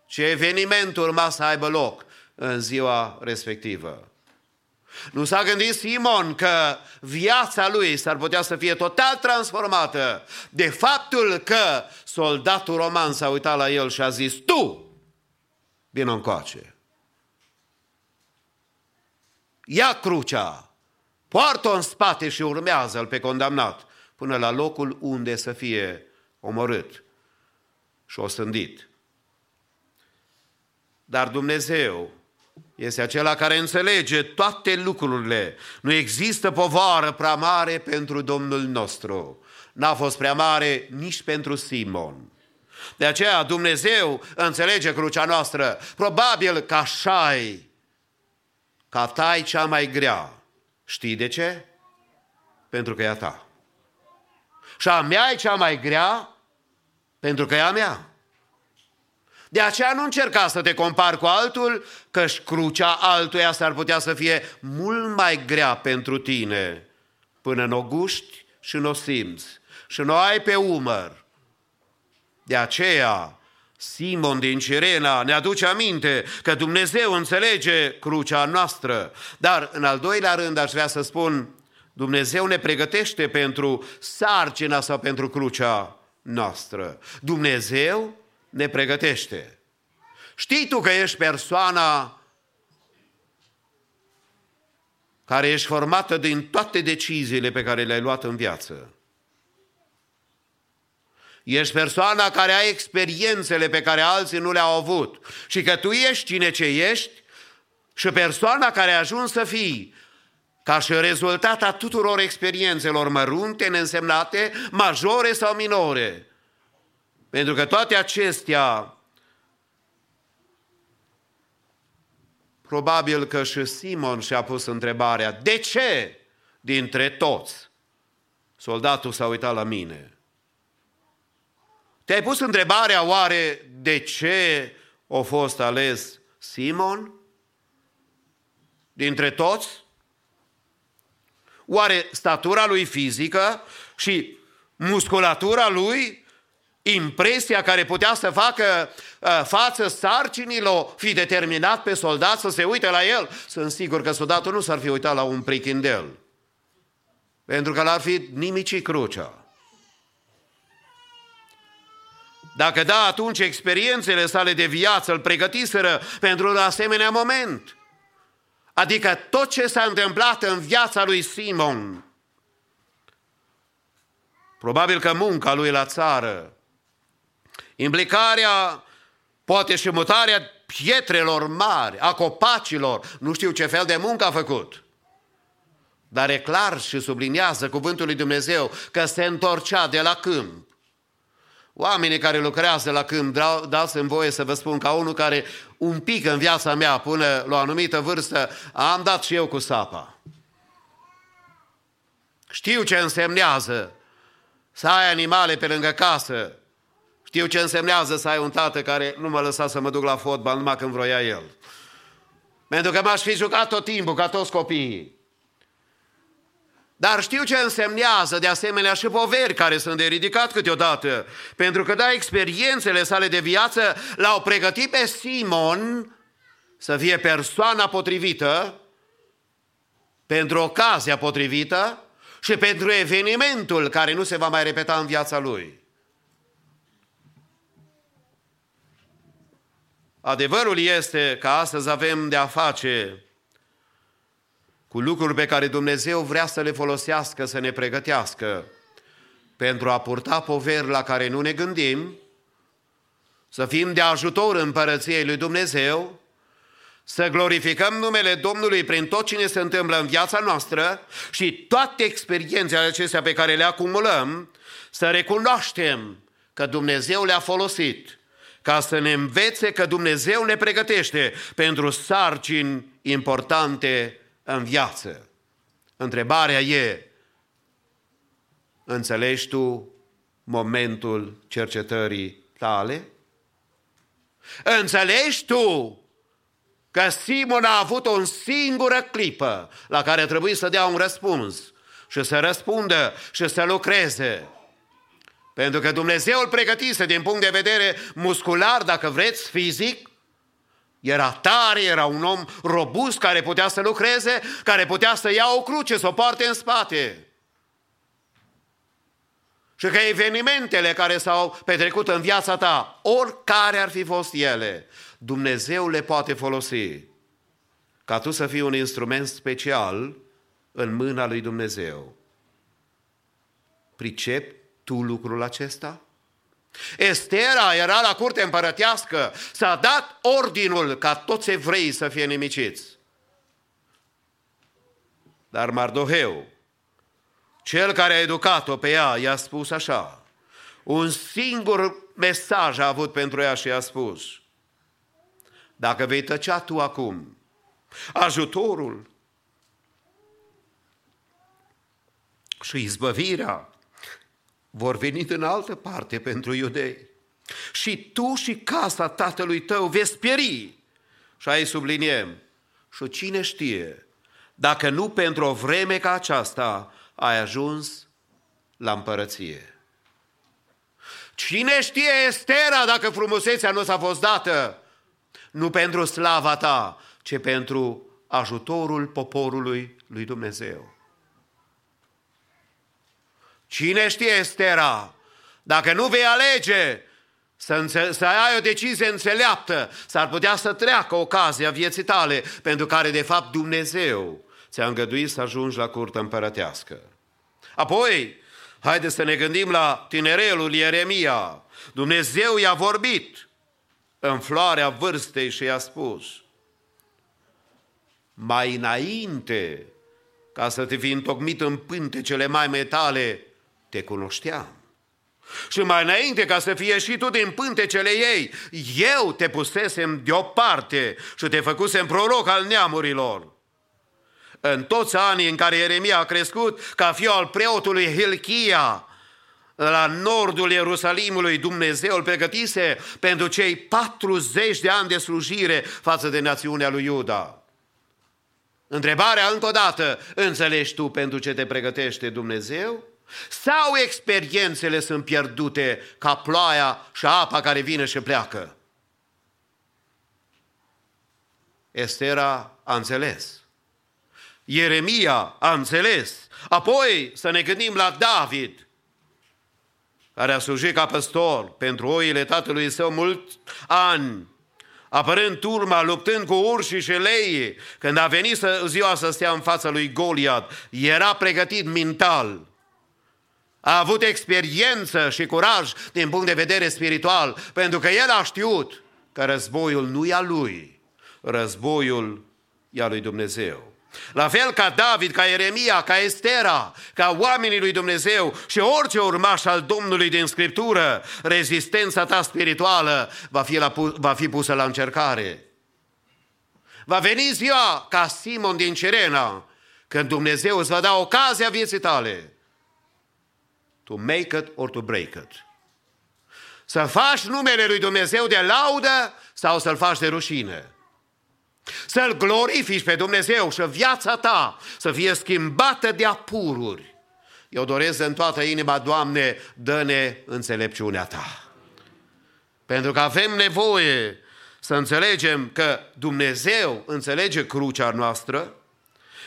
ce eveniment urma să aibă loc în ziua respectivă. Nu s-a gândit Simon că viața lui s-ar putea să fie total transformată de faptul că soldatul roman s-a uitat la el și a zis, tu, vină încoace. Ia crucea, poartă-o în spate și urmează-l pe condamnat până la locul unde să fie omorât și osândit. Dar Dumnezeu este acela care înțelege toate lucrurile. Nu există povară prea mare pentru Domnul nostru. N-a fost prea mare nici pentru Simon. De aceea Dumnezeu înțelege crucea noastră. Probabil că așa ca ta e cea mai grea. Știi de ce? Pentru că e a ta. Și a mea e cea mai grea pentru că e a mea. De aceea nu încerca să te compari cu altul, că crucea altuia s-ar putea să fie mult mai grea pentru tine, până nu o guști și nu o simți și nu o ai pe umăr. De aceea, Simon din Cirena ne aduce aminte că Dumnezeu înțelege crucea noastră, dar în al doilea rând aș vrea să spun, Dumnezeu ne pregătește pentru sarcina sau pentru crucea noastră. Dumnezeu ne pregătește. Știi tu că ești persoana care ești formată din toate deciziile pe care le-ai luat în viață. Ești persoana care ai experiențele pe care alții nu le-au avut. Și că tu ești cine ce ești și persoana care a ajuns să fii ca și rezultat a tuturor experiențelor mărunte, neînsemnate, majore sau minore. Pentru că toate acestea, probabil că și Simon și-a pus întrebarea, de ce dintre toți soldatul s-a uitat la mine? Te-ai pus întrebarea oare de ce a fost ales Simon? Dintre toți? Oare statura lui fizică și musculatura lui impresia care putea să facă uh, față sarcinilor, fi determinat pe soldat să se uite la el. Sunt sigur că soldatul nu s-ar fi uitat la un prichindel. Pentru că l-ar fi nimicit crucea. Dacă da, atunci experiențele sale de viață îl pregătiseră pentru un asemenea moment. Adică tot ce s-a întâmplat în viața lui Simon, probabil că munca lui la țară, Implicarea, poate și mutarea pietrelor mari, a copacilor, nu știu ce fel de muncă a făcut. Dar e clar și subliniază cuvântul lui Dumnezeu că se întorcea de la câmp. Oamenii care lucrează la câmp, dați-mi voie să vă spun ca unul care un pic în viața mea până la o anumită vârstă am dat și eu cu sapa. Știu ce însemnează să ai animale pe lângă casă, știu ce însemnează să ai un tată care nu mă lăsa să mă duc la fotbal numai când vroia el. Pentru că m-aș fi jucat tot timpul, ca toți copiii. Dar știu ce însemnează de asemenea și poveri care sunt de ridicat câteodată. Pentru că, da, experiențele sale de viață l-au pregătit pe Simon să fie persoana potrivită pentru ocazia potrivită și pentru evenimentul care nu se va mai repeta în viața lui. Adevărul este că astăzi avem de a face cu lucruri pe care Dumnezeu vrea să le folosească, să ne pregătească pentru a purta poveri la care nu ne gândim, să fim de ajutor în părăției lui Dumnezeu, să glorificăm numele Domnului prin tot ce ne se întâmplă în viața noastră și toate experiențele acestea pe care le acumulăm, să recunoaștem că Dumnezeu le-a folosit ca să ne învețe că Dumnezeu ne pregătește pentru sarcini importante în viață. Întrebarea e, Înțelegi tu momentul cercetării tale? Înțelegi tu că Simon a avut o singură clipă la care trebuie să dea un răspuns și să răspundă și să lucreze. Pentru că Dumnezeu îl pregătise din punct de vedere muscular, dacă vreți, fizic, era tare, era un om robust care putea să lucreze, care putea să ia o cruce, să o poarte în spate. Și că evenimentele care s-au petrecut în viața ta, oricare ar fi fost ele, Dumnezeu le poate folosi ca tu să fii un instrument special în mâna lui Dumnezeu. Pricep tu lucrul acesta? Estera era la curte împărătească, s-a dat ordinul ca toți evreii să fie nimiciți. Dar Mardoheu, cel care a educat-o pe ea, i-a spus așa, un singur mesaj a avut pentru ea și i-a spus, dacă vei tăcea tu acum, ajutorul și izbăvirea vor veni în altă parte pentru iudei. Și tu și casa tatălui tău veți pieri. Și aici subliniem. Și cine știe, dacă nu pentru o vreme ca aceasta ai ajuns la împărăție. Cine știe, Estera, dacă frumusețea nu s-a fost dată, nu pentru slava ta, ci pentru ajutorul poporului lui Dumnezeu. Cine știe, Estera, dacă nu vei alege să, înțe- să ai o decizie înțeleaptă, s-ar putea să treacă ocazia vieții tale, pentru care, de fapt, Dumnezeu ți-a îngăduit să ajungi la curtă împărătească. Apoi, haideți să ne gândim la tinerelul Ieremia. Dumnezeu i-a vorbit în floarea vârstei și i-a spus, mai înainte ca să te fi întocmit în pântecele mai metale, te cunoșteam. Și mai înainte ca să fie și tu din pântecele ei, eu te pusesem deoparte și te făcusem proroc al neamurilor. În toți anii în care Ieremia a crescut ca fiu al preotului Hilchia, la nordul Ierusalimului, Dumnezeu îl pregătise pentru cei 40 de ani de slujire față de națiunea lui Iuda. Întrebarea încă o dată, înțelegi tu pentru ce te pregătește Dumnezeu? Sau experiențele sunt pierdute ca ploaia și apa care vine și pleacă? Estera a înțeles. Ieremia a înțeles. Apoi să ne gândim la David, care a slujit ca păstor pentru oile tatălui său mult ani, apărând turma, luptând cu urși și leii, când a venit să, ziua să stea în fața lui Goliat, era pregătit mental. A avut experiență și curaj din punct de vedere spiritual, pentru că el a știut că războiul nu e al lui, războiul e al lui Dumnezeu. La fel ca David, ca Ieremia, ca Estera, ca oamenii lui Dumnezeu și orice urmaș al Domnului din Scriptură, rezistența ta spirituală va fi, la, va fi pusă la încercare. Va veni ziua ca Simon din Cirena, când Dumnezeu îți va da ocazia vieții tale to make it or to break it. Să faci numele lui Dumnezeu de laudă sau să-l faci de rușine. Să-L glorifici pe Dumnezeu și viața ta să fie schimbată de apururi. Eu doresc în toată inima, Doamne, dă-ne înțelepciunea Ta. Pentru că avem nevoie să înțelegem că Dumnezeu înțelege crucea noastră.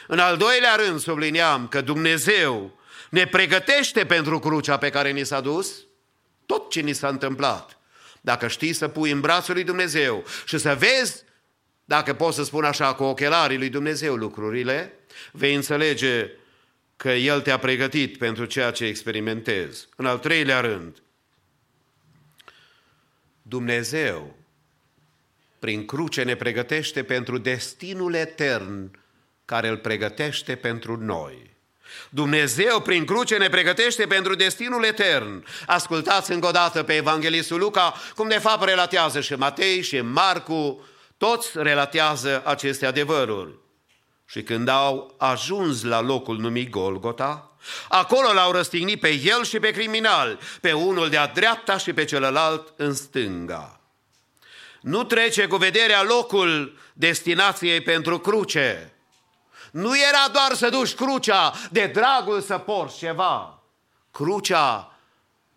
În al doilea rând subliniam că Dumnezeu ne pregătește pentru crucea pe care ni s-a dus tot ce ni s-a întâmplat. Dacă știi să pui în brațul lui Dumnezeu și să vezi dacă pot să spun așa, cu ochelarii lui Dumnezeu lucrurile, vei înțelege că El te-a pregătit pentru ceea ce experimentezi. În al treilea rând, Dumnezeu, prin cruce, ne pregătește pentru destinul etern care îl pregătește pentru noi. Dumnezeu, prin cruce, ne pregătește pentru destinul etern. Ascultați încă o dată pe Evanghelistul Luca, cum de fapt relatează și Matei și Marcu, toți relatează aceste adevăruri. Și când au ajuns la locul numit Golgota, acolo l-au răstignit pe el și pe criminal, pe unul de-a dreapta și pe celălalt în stânga. Nu trece cu vederea locul destinației pentru cruce. Nu era doar să duci crucea de dragul să porți ceva. Crucea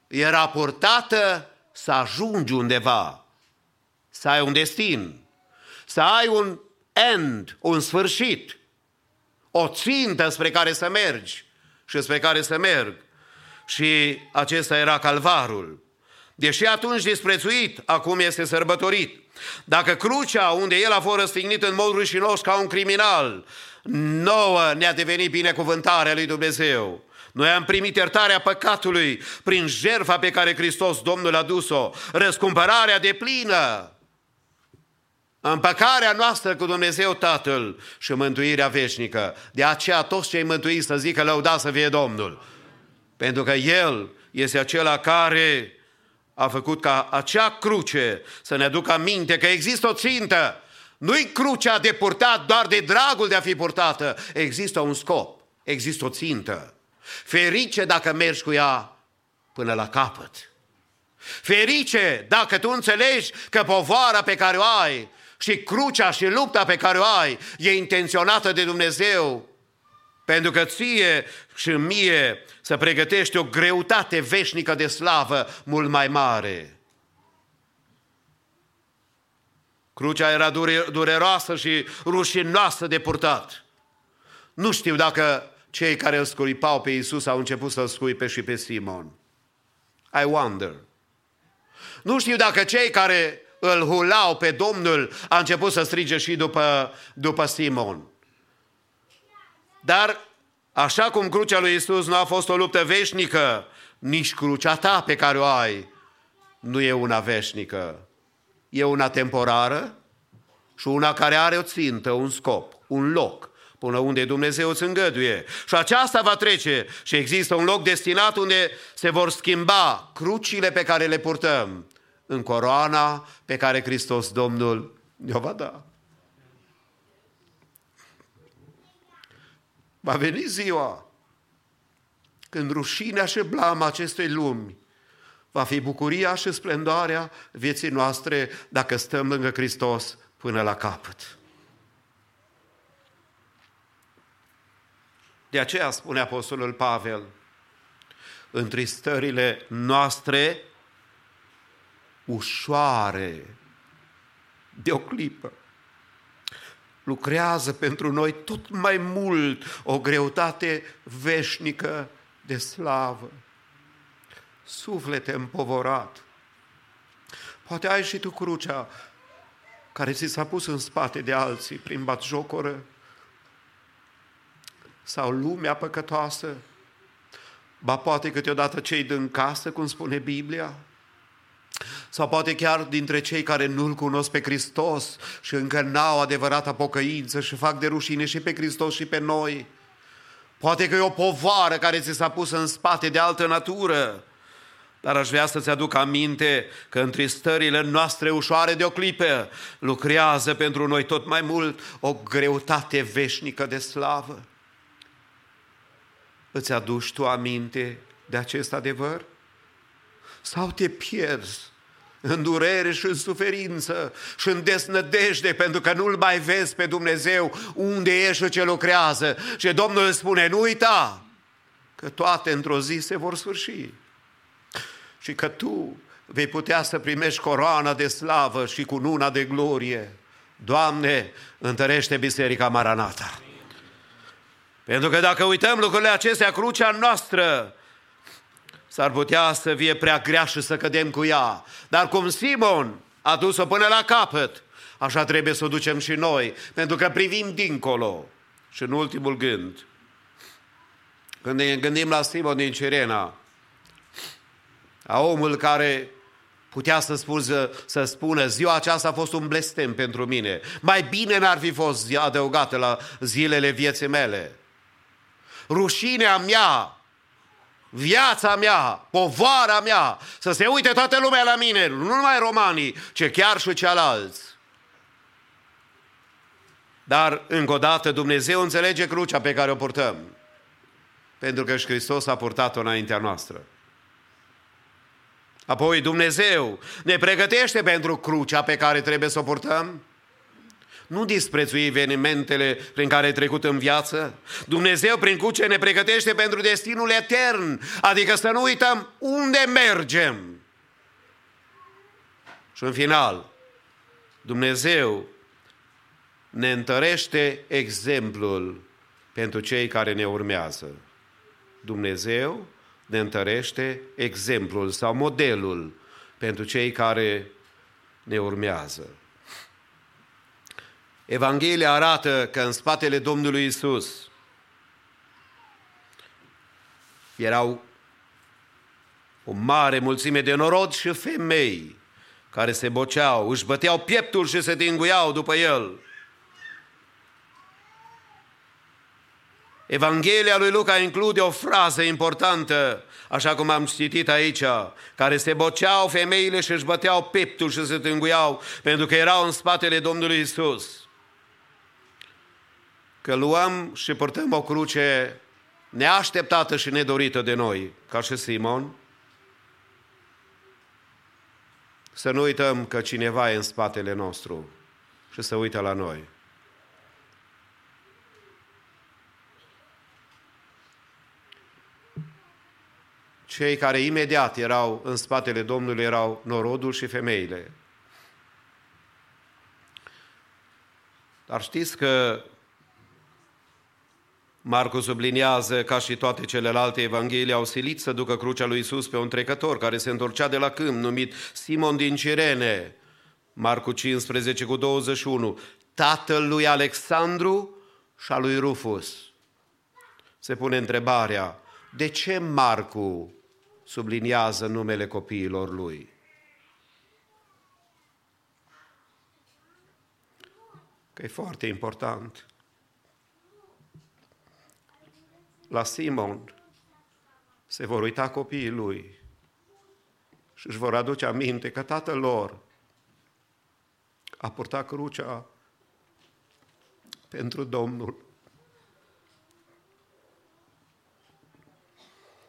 era purtată să ajungi undeva, să ai un destin, să ai un end, un sfârșit, o țintă spre care să mergi și spre care să merg. Și acesta era calvarul. Deși atunci disprețuit, acum este sărbătorit. Dacă crucea unde el a fost răstignit în mod rușinos ca un criminal, nouă ne-a devenit binecuvântarea lui Dumnezeu. Noi am primit iertarea păcatului prin jertfa pe care Hristos Domnul a dus-o, răscumpărarea de plină, împăcarea noastră cu Dumnezeu Tatăl și mântuirea veșnică. De aceea toți cei mântuiți să zică lăuda să fie Domnul. Pentru că El este acela care a făcut ca acea cruce să ne aducă aminte că există o țintă. Nu-i crucea de purtat doar de dragul de a fi purtată. Există un scop, există o țintă. Ferice dacă mergi cu ea până la capăt. Ferice dacă tu înțelegi că povara pe care o ai și crucea și lupta pe care o ai e intenționată de Dumnezeu pentru că ție și mie să pregătești o greutate veșnică de slavă mult mai mare. Crucea era dureroasă și rușinoasă de purtat. Nu știu dacă cei care îl scuipau pe Iisus au început să-l scuipe și pe Simon. I wonder. Nu știu dacă cei care îl hulau pe Domnul a început să strige și după, după Simon. Dar așa cum crucea lui Isus nu a fost o luptă veșnică, nici crucea ta pe care o ai nu e una veșnică. E una temporară și una care are o țintă, un scop, un loc până unde Dumnezeu îți îngăduie. Și aceasta va trece și există un loc destinat unde se vor schimba crucile pe care le purtăm în coroana pe care Hristos Domnul ne-o va da. Va veni ziua când rușinea și blama acestei lumi va fi bucuria și splendoarea vieții noastre dacă stăm lângă Hristos până la capăt. De aceea spune Apostolul Pavel, întristările noastre ușoare de o clipă lucrează pentru noi tot mai mult o greutate veșnică de slavă. Suflete împovorat. Poate ai și tu crucea care ți s-a pus în spate de alții prin batjocoră sau lumea păcătoasă, ba poate câteodată cei din casă, cum spune Biblia, sau poate chiar dintre cei care nu-L cunosc pe Hristos și încă n-au adevărata pocăință și fac de rușine și pe Hristos și pe noi. Poate că e o povară care ți s-a pus în spate de altă natură. Dar aș vrea să-ți aduc aminte că întristările noastre ușoare de o clipă lucrează pentru noi tot mai mult o greutate veșnică de slavă. Îți aduci tu aminte de acest adevăr? Sau te pierzi în durere și în suferință și în desnădejde pentru că nu-L mai vezi pe Dumnezeu unde e și ce lucrează. Și Domnul spune, nu uita că toate într-o zi se vor sfârși și că tu vei putea să primești coroana de slavă și cu nuna de glorie. Doamne, întărește Biserica Maranata. Pentru că dacă uităm lucrurile acestea, crucea noastră s-ar putea să fie prea grea și să cădem cu ea. Dar cum Simon a dus-o până la capăt, așa trebuie să o ducem și noi, pentru că privim dincolo. Și în ultimul gând, când ne gândim la Simon din Cirena, a omul care putea să, spuză, să spună ziua aceasta a fost un blestem pentru mine. Mai bine n-ar fi fost adăugată la zilele vieții mele. Rușinea mea viața mea, povara mea, să se uite toată lumea la mine, nu numai romanii, ci chiar și cealalți. Dar, încă o dată, Dumnezeu înțelege crucea pe care o purtăm. Pentru că și Hristos a purtat-o înaintea noastră. Apoi Dumnezeu ne pregătește pentru crucea pe care trebuie să o purtăm. Nu disprețui evenimentele prin care ai trecut în viață. Dumnezeu prin cruce ne pregătește pentru destinul etern, adică să nu uităm unde mergem. Și în final, Dumnezeu ne întărește exemplul pentru cei care ne urmează. Dumnezeu ne întărește exemplul sau modelul pentru cei care ne urmează. Evanghelia arată că în spatele Domnului Isus erau o mare mulțime de norod și femei care se boceau, își băteau pieptul și se dinguiau după el. Evanghelia lui Luca include o frază importantă, așa cum am citit aici, care se boceau femeile și își băteau peptul și se tânguiau, pentru că erau în spatele Domnului Isus. Că luăm și purtăm o cruce neașteptată și nedorită de noi, ca și Simon, să nu uităm că cineva e în spatele nostru și să uită la noi. Cei care imediat erau în spatele Domnului erau norodul și femeile. Dar știți că Marcu subliniază, ca și toate celelalte evanghelii, au silit să ducă crucea lui Isus pe un trecător care se întorcea de la câmp, numit Simon din Cirene. Marcu 15 cu 21. Tatăl lui Alexandru și al lui Rufus. Se pune întrebarea, de ce Marcu subliniază numele copiilor lui? Că e foarte important. La Simon se vor uita copiii lui și își vor aduce aminte că tatăl lor a purtat crucea pentru Domnul.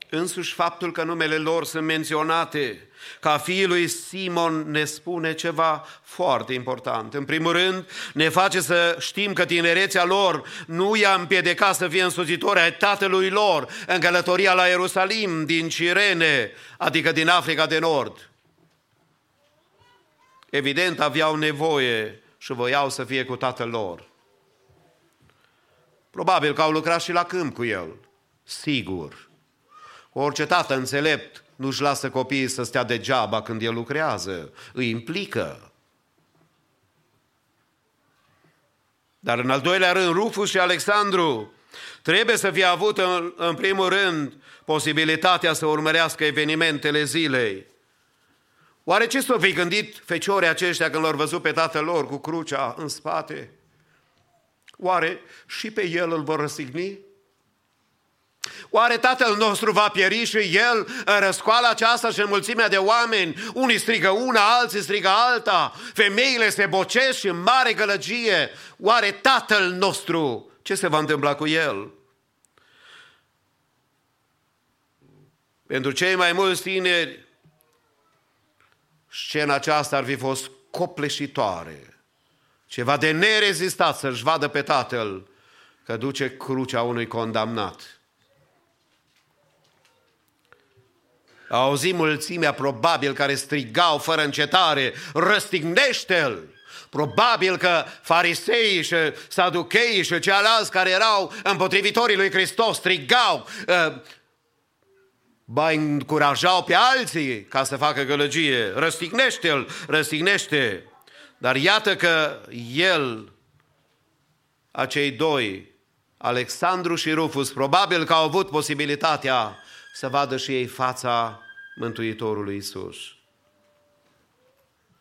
Însuși faptul că numele lor sunt menționate ca fiul lui Simon ne spune ceva foarte important. În primul rând, ne face să știm că tinerețea lor nu i-a împiedicat să fie însoțitori ai tatălui lor în călătoria la Ierusalim din Cirene, adică din Africa de Nord. Evident, aveau nevoie și voiau să fie cu tatăl lor. Probabil că au lucrat și la câmp cu el. Sigur. Orice tată înțelept nu-și lasă copiii să stea degeaba când el lucrează, îi implică. Dar în al doilea rând, Rufus și Alexandru trebuie să fie avut în, în primul rând posibilitatea să urmărească evenimentele zilei. Oare ce s-au fi gândit feciorii aceștia când l-au văzut pe tatăl lor cu crucea în spate? Oare și pe el îl vor răsigni? Oare Tatăl nostru va pieri și El în răscoala aceasta și în mulțimea de oameni? Unii strigă una, alții strigă alta, femeile se bocesc și în mare gălăgie. Oare Tatăl nostru, ce se va întâmpla cu El? Pentru cei mai mulți tineri, scena aceasta ar fi fost copleșitoare. Ceva de nerezistat să-și vadă pe Tatăl că duce crucea unui condamnat. Au auzit mulțimea probabil care strigau fără încetare, răstignește-l! Probabil că fariseii și saducheii și ceilalți care erau împotrivitorii lui Hristos strigau, uh, ba încurajau pe alții ca să facă gălăgie, răstignește-l, răstignește. Dar iată că el, acei doi, Alexandru și Rufus, probabil că au avut posibilitatea să vadă și ei fața Mântuitorului Isus.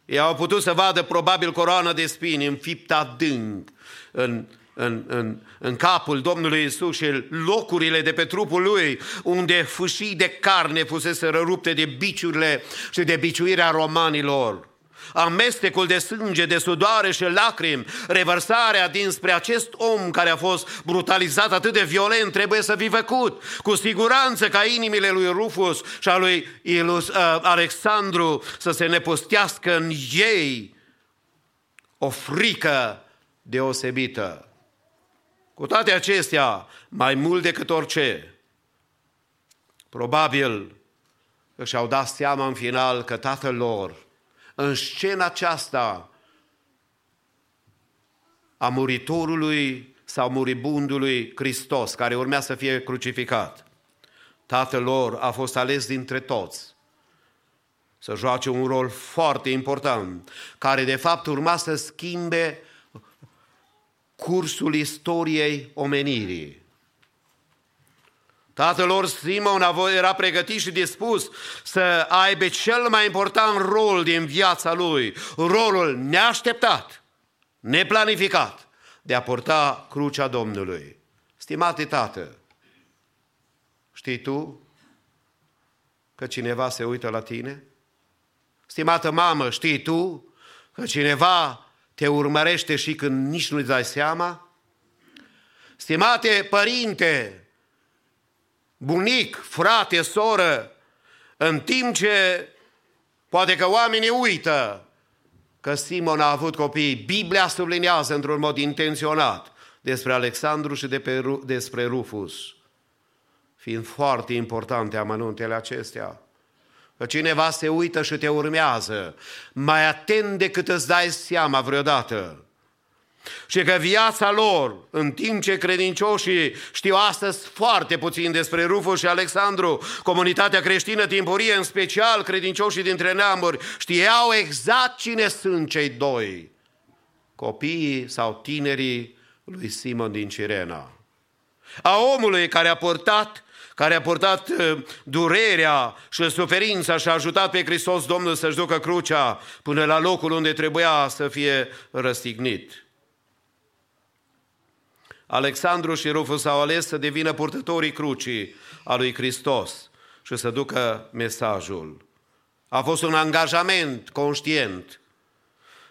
Ei au putut să vadă probabil coroana de spini înfipt adânc în, în, în, în capul Domnului Isus și locurile de pe trupul lui unde fâșii de carne fusese rărupte de biciurile și de biciuirea romanilor. Amestecul de sânge, de sudoare și lacrimi, revărsarea dinspre acest om care a fost brutalizat atât de violent, trebuie să fi făcut. Cu siguranță ca inimile lui Rufus și a lui Ilus, uh, Alexandru să se nepustească în ei o frică deosebită. Cu toate acestea, mai mult decât orice, probabil își au dat seama în final că tatăl lor, în scena aceasta a muritorului sau muribundului Hristos, care urmea să fie crucificat, tatăl lor a fost ales dintre toți să joace un rol foarte important, care de fapt urma să schimbe cursul istoriei omenirii. Tatăl lor Simon era pregătit și dispus să aibă cel mai important rol din viața lui, rolul neașteptat, neplanificat, de a purta crucea Domnului. Stimate tată, știi tu că cineva se uită la tine? Stimată mamă, știi tu că cineva te urmărește și când nici nu-ți dai seama? Stimate părinte, bunic, frate, soră, în timp ce poate că oamenii uită că Simon a avut copii, Biblia sublinează într-un mod intenționat despre Alexandru și de pe, despre Rufus, fiind foarte importante amănuntele acestea. Că cineva se uită și te urmează, mai atent decât îți dai seama vreodată. Și că viața lor, în timp ce credincioșii știu astăzi foarte puțin despre Rufus și Alexandru, comunitatea creștină timpurie, în special credincioșii dintre neamuri, știau exact cine sunt cei doi, copiii sau tinerii lui Simon din Cirena. A omului care a purtat care a purtat uh, durerea și suferința și a ajutat pe Hristos Domnul să-și ducă crucea până la locul unde trebuia să fie răstignit. Alexandru și Rufus au ales să devină purtătorii crucii a lui Hristos și să ducă mesajul. A fost un angajament conștient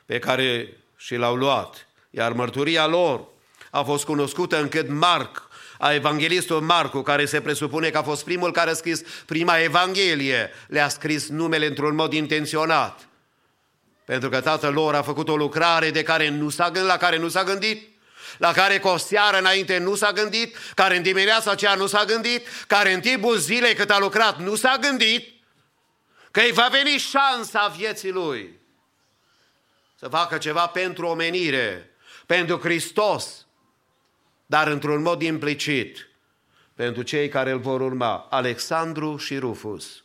pe care și l-au luat, iar mărturia lor a fost cunoscută încât Marc a evanghelistul Marcu, care se presupune că a fost primul care a scris prima evanghelie, le-a scris numele într-un mod intenționat. Pentru că tatăl lor a făcut o lucrare de care nu s-a gândit, la care nu s-a gândit, la care cu o seară înainte nu s-a gândit, care în dimineața aceea nu s-a gândit, care în timpul zilei cât a lucrat nu s-a gândit, că îi va veni șansa vieții lui să facă ceva pentru omenire, pentru Hristos, dar într-un mod implicit, pentru cei care îl vor urma, Alexandru și Rufus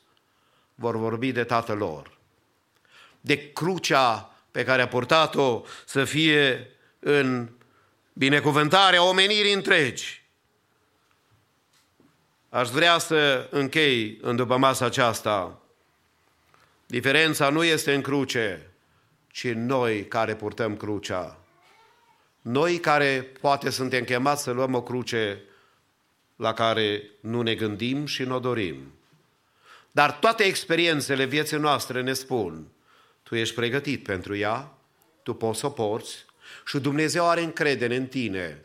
vor vorbi de tatăl lor, de crucea pe care a purtat-o să fie în binecuvântarea omenirii întregi. Aș vrea să închei în după masa aceasta. Diferența nu este în cruce, ci în noi care purtăm crucea. Noi care poate suntem chemați să luăm o cruce la care nu ne gândim și nu o dorim. Dar toate experiențele vieții noastre ne spun, tu ești pregătit pentru ea, tu poți să o porți și Dumnezeu are încredere în tine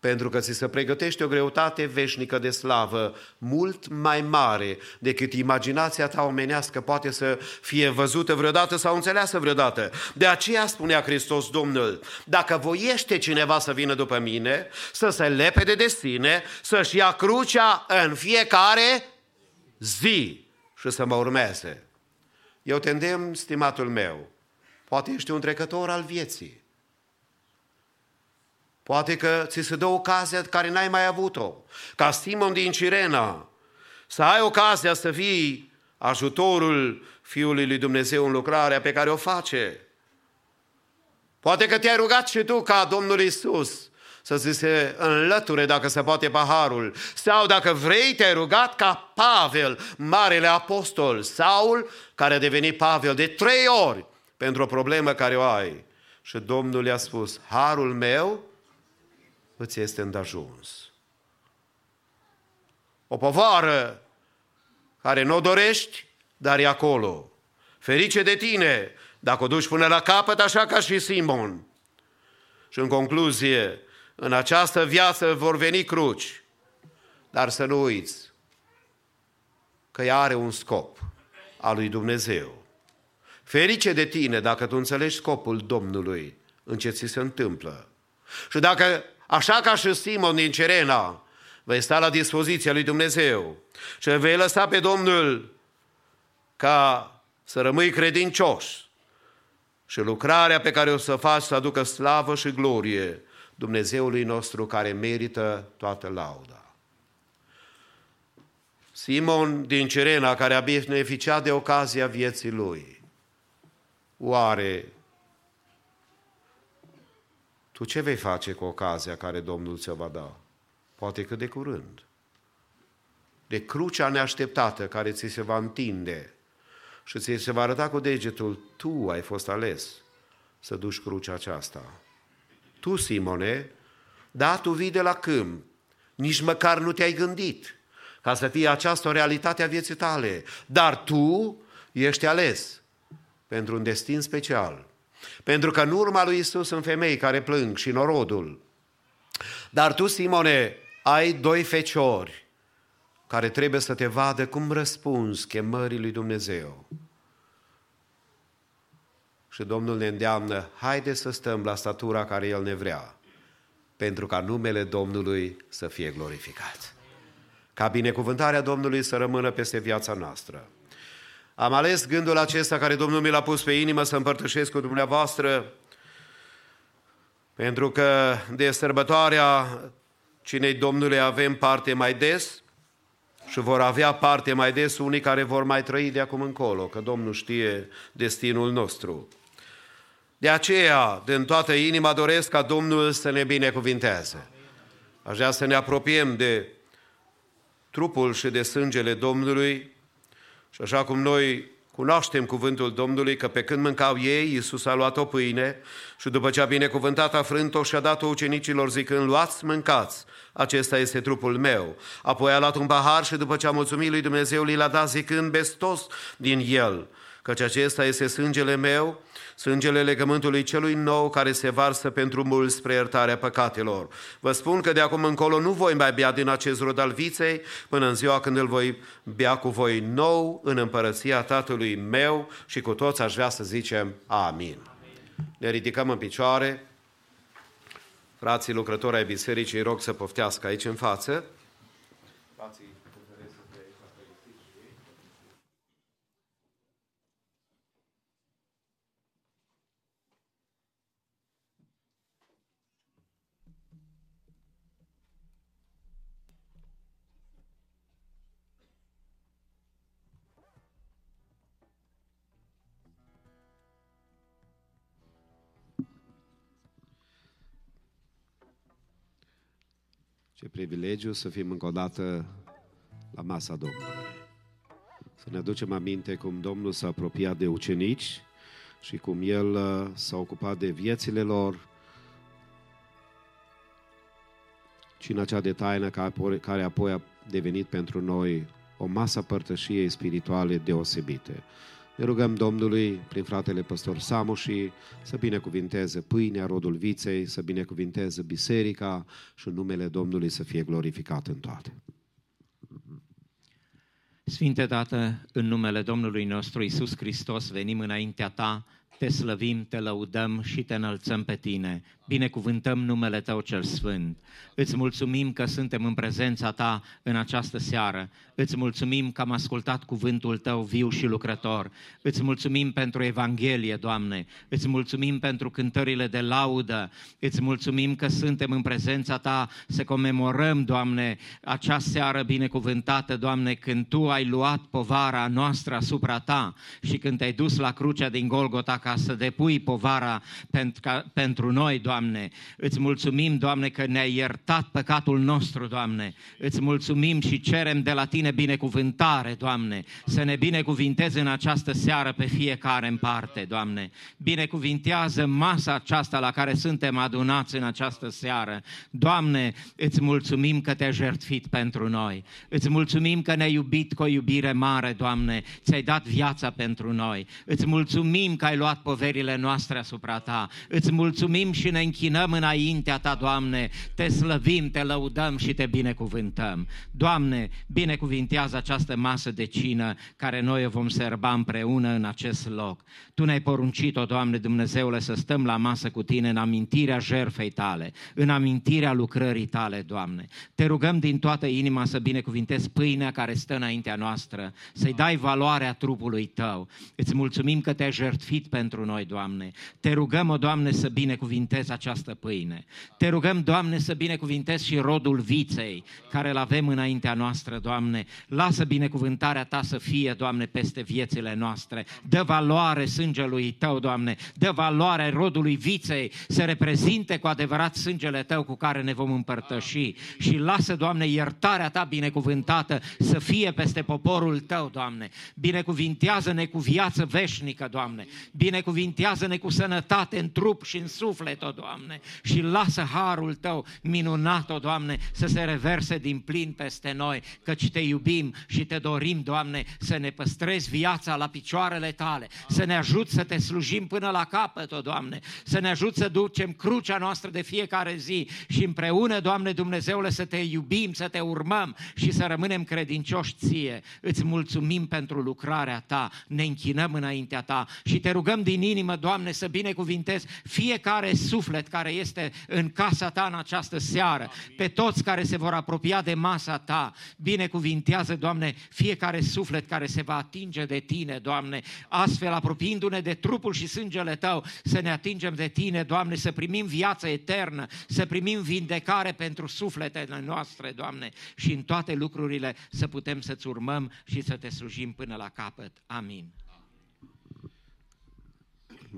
pentru că ți se pregătește o greutate veșnică de slavă, mult mai mare decât imaginația ta omenească poate să fie văzută vreodată sau înțeleasă vreodată. De aceea spunea Hristos Domnul, dacă voiește cineva să vină după mine, să se lepede de sine, să-și ia crucea în fiecare zi și să mă urmeze. Eu te îndemn, stimatul meu, poate ești un trecător al vieții, Poate că ți se dă ocazia care n-ai mai avut-o. Ca Simon din Cirena, să ai ocazia să fii ajutorul Fiului lui Dumnezeu în lucrarea pe care o face. Poate că te-ai rugat și tu ca Domnul Isus să ți se înlăture dacă se poate paharul. Sau dacă vrei, te-ai rugat ca Pavel, marele apostol, Saul, care a devenit Pavel de trei ori pentru o problemă care o ai. Și Domnul i-a spus, harul meu îți este îndajuns. O povară care nu o dorești, dar e acolo. Ferice de tine dacă o duci până la capăt, așa ca și Simon. Și în concluzie, în această viață vor veni cruci, dar să nu uiți că ea are un scop al lui Dumnezeu. Ferice de tine dacă tu înțelegi scopul Domnului în ce ți se întâmplă. Și dacă, așa ca și Simon din Cerena, vei sta la dispoziția lui Dumnezeu și vei lăsa pe Domnul ca să rămâi credincios și lucrarea pe care o să faci să aducă slavă și glorie Dumnezeului nostru care merită toată lauda. Simon din Cirena, care a beneficiat de ocazia vieții lui, oare tu ce vei face cu ocazia care Domnul ți-o va da? Poate că de curând. De crucea neașteptată care ți se va întinde și ți se va arăta cu degetul, tu ai fost ales să duci crucea aceasta. Tu, Simone, da, tu vii de la câmp, nici măcar nu te-ai gândit ca să fie această o realitate a vieții tale. Dar tu ești ales pentru un destin special. Pentru că în urma lui Isus sunt femei care plâng și norodul. Dar tu, Simone, ai doi feciori care trebuie să te vadă cum răspunzi chemării lui Dumnezeu. Și Domnul ne îndeamnă, haide să stăm la statura care El ne vrea, pentru ca numele Domnului să fie glorificat. Ca binecuvântarea Domnului să rămână peste viața noastră. Am ales gândul acesta care Domnul mi l-a pus pe inimă să împărtășesc cu dumneavoastră, pentru că de sărbătoarea cinei Domnului avem parte mai des și vor avea parte mai des unii care vor mai trăi de acum încolo, că Domnul știe destinul nostru. De aceea, din toată inima, doresc ca Domnul să ne binecuvinteze. Aș vrea să ne apropiem de trupul și de sângele Domnului și așa cum noi cunoaștem cuvântul Domnului că pe când mâncau ei, Iisus a luat o pâine și după ce a binecuvântat a frânt-o și a dat-o ucenicilor zicând, luați, mâncați, acesta este trupul meu. Apoi a luat un pahar și după ce a mulțumit lui Dumnezeu, l-a dat zicând, bestos din el, căci acesta este sângele meu, sângele legământului celui nou care se varsă pentru mulți spre iertarea păcatelor. Vă spun că de acum încolo nu voi mai bea din acest rod al viței până în ziua când îl voi bea cu voi nou în împărăția Tatălui meu și cu toți aș vrea să zicem Amin. Ne ridicăm în picioare. Frații lucrători ai bisericii rog să poftească aici în față. Ce privilegiu să fim încă o dată la masa Domnului. Să ne aducem aminte cum Domnul s-a apropiat de ucenici și cum El uh, s-a ocupat de viețile lor, cina cea de taină care apoi a devenit pentru noi o masă părtășiei spirituale deosebite. Ne rugăm Domnului, prin fratele păstor Samu și să binecuvinteze pâinea, rodul viței, să binecuvinteze biserica și numele Domnului să fie glorificat în toate. Sfinte Tată, în numele Domnului nostru Isus Hristos, venim înaintea Ta, te slăvim, te lăudăm și te înălțăm pe Tine binecuvântăm numele Tău cel Sfânt. Îți mulțumim că suntem în prezența Ta în această seară. Îți mulțumim că am ascultat cuvântul Tău viu și lucrător. Îți mulțumim pentru Evanghelie, Doamne. Îți mulțumim pentru cântările de laudă. Îți mulțumim că suntem în prezența Ta să comemorăm, Doamne, acea seară binecuvântată, Doamne, când Tu ai luat povara noastră asupra Ta și când Te-ai dus la crucea din Golgota ca să depui povara pentru noi, Doamne Doamne. Îți mulțumim, Doamne, că ne-ai iertat păcatul nostru, Doamne. Îți mulțumim și cerem de la Tine binecuvântare, Doamne, să ne binecuvintezi în această seară pe fiecare în parte, Doamne. Binecuvintează masa aceasta la care suntem adunați în această seară. Doamne, îți mulțumim că te-ai jertfit pentru noi. Îți mulțumim că ne-ai iubit cu o iubire mare, Doamne. Ți-ai dat viața pentru noi. Îți mulțumim că ai luat luat poverile noastre asupra ta. Îți mulțumim și ne închinăm înaintea ta, Doamne, te slăvim, te lăudăm și te binecuvântăm. Doamne, binecuvintează această masă de cină care noi o vom serba împreună în acest loc. Tu ne-ai poruncit-o, Doamne Dumnezeule, să stăm la masă cu tine în amintirea jerfei tale, în amintirea lucrării tale, Doamne. Te rugăm din toată inima să binecuvintezi pâinea care stă înaintea noastră, să-i dai valoarea trupului tău. Îți mulțumim că te-ai jertfit pentru noi, Doamne. Te rugăm, o Doamne, să binecuvintezi această pâine. Te rugăm, Doamne, să binecuvintezi și rodul viței care îl avem înaintea noastră, Doamne. Lasă binecuvântarea Ta să fie, Doamne, peste viețile noastre. Dă valoare sângelui Tău, Doamne. Dă valoare rodului viței să reprezinte cu adevărat sângele Tău cu care ne vom împărtăși. Și lasă, Doamne, iertarea Ta binecuvântată să fie peste poporul Tău, Doamne. Binecuvintează-ne cu viață veșnică, Doamne. Binecuvintează-ne cu sănătate în trup și în suflet, o Doamne. Și lasă harul Tău minunat, o Doamne, să se reverse din plin peste noi, căci Te iubim și Te dorim, Doamne, să ne păstrezi viața la picioarele Tale, să ne ajut să Te slujim până la capăt, o Doamne, să ne ajut să ducem crucea noastră de fiecare zi și împreună, Doamne Dumnezeule, să Te iubim, să Te urmăm și să rămânem credincioși Ție. Îți mulțumim pentru lucrarea Ta, ne închinăm înaintea Ta și Te rugăm din inimă, Doamne, să binecuvintezi fiecare suflet care este în casa Ta în această seară, pe toți care se vor apropia de masa Ta. Binecuvintează, Doamne, fiecare suflet care se va atinge de Tine, Doamne, astfel apropiindu-ne de trupul și sângele Tău, să ne atingem de Tine, Doamne, să primim viață eternă, să primim vindecare pentru sufletele noastre, Doamne, și în toate lucrurile să putem să-ți urmăm și să te slujim până la capăt. Amin.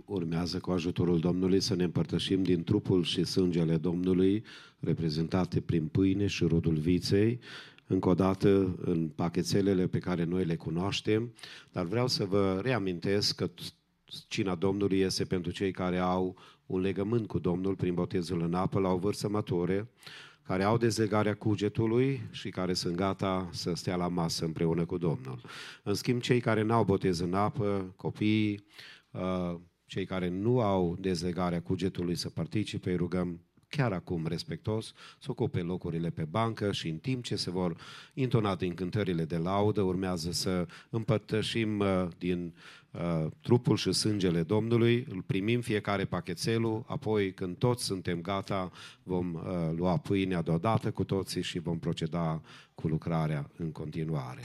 Urmează cu ajutorul Domnului să ne împărtășim din trupul și sângele Domnului, reprezentate prin pâine și rodul viței, încă o dată în pachetelele pe care noi le cunoaștem, dar vreau să vă reamintesc că cina Domnului este pentru cei care au un legământ cu Domnul prin botezul în apă la o vârstă mature, care au dezlegarea cugetului și care sunt gata să stea la masă împreună cu Domnul. În schimb, cei care n-au botez în apă, copiii, uh, cei care nu au dezlegarea cugetului să participe, îi rugăm chiar acum respectos să ocupe locurile pe bancă și în timp ce se vor intona din cântările de laudă, urmează să împărtășim uh, din uh, trupul și sângele Domnului, îl primim fiecare pachetelul, apoi când toți suntem gata, vom uh, lua pâinea deodată cu toții și vom proceda cu lucrarea în continuare.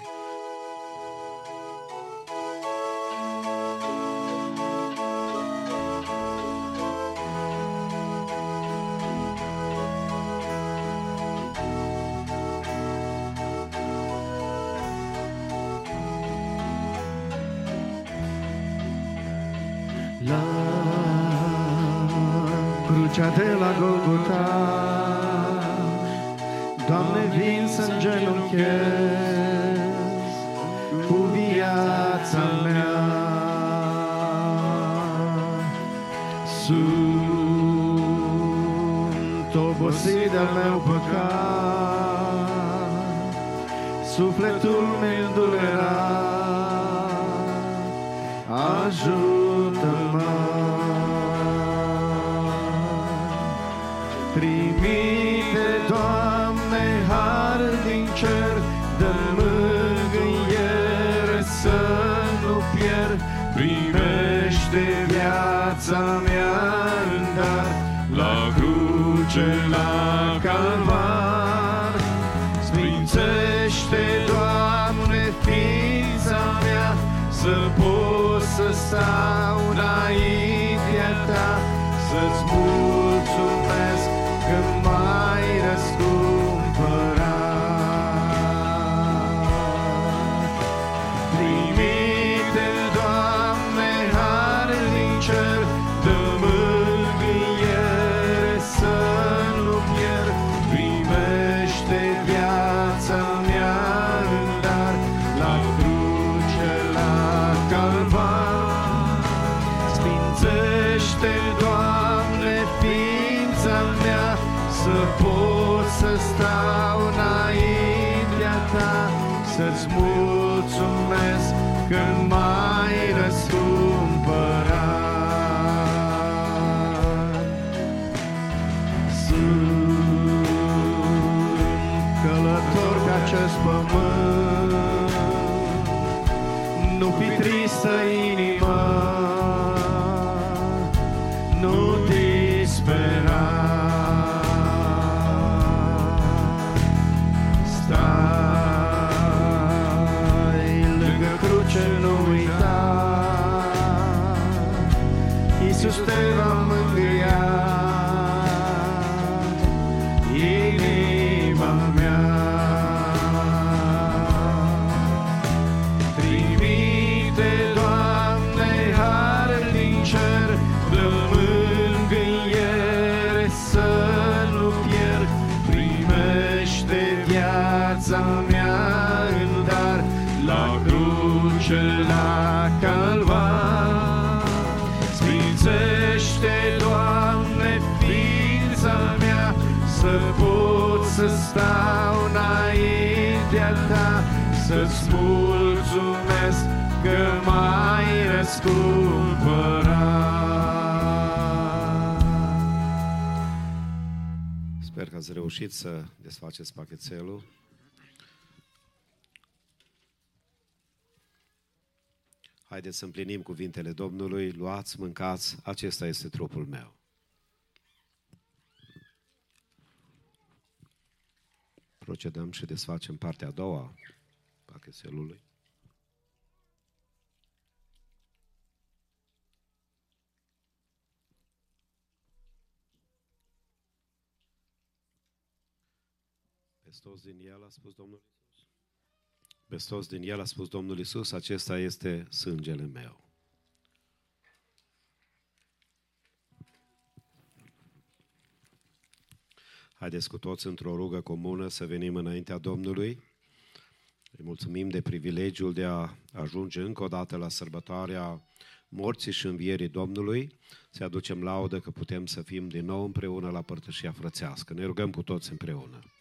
Privește, Doamne, ființa mea, să pot să stau înaintea Ta, să-ți mulțumesc când mai răscumpărat. Sunt călător pe acest pământ, nu fi trist să-i Sper că ați reușit să desfaceți pachetelul. Haideți să împlinim cuvintele Domnului, luați, mâncați, acesta este trupul meu. Procedăm și desfacem partea a doua pachetelului. Peste toți din el a spus Domnul Isus. Peste toți din el a spus Domnul Isus, acesta este sângele meu. Haideți cu toți într-o rugă comună să venim înaintea Domnului. Îi mulțumim de privilegiul de a ajunge încă o dată la sărbătoarea morții și învierii Domnului, să aducem laudă că putem să fim din nou împreună la părtășia frățească. Ne rugăm cu toți împreună.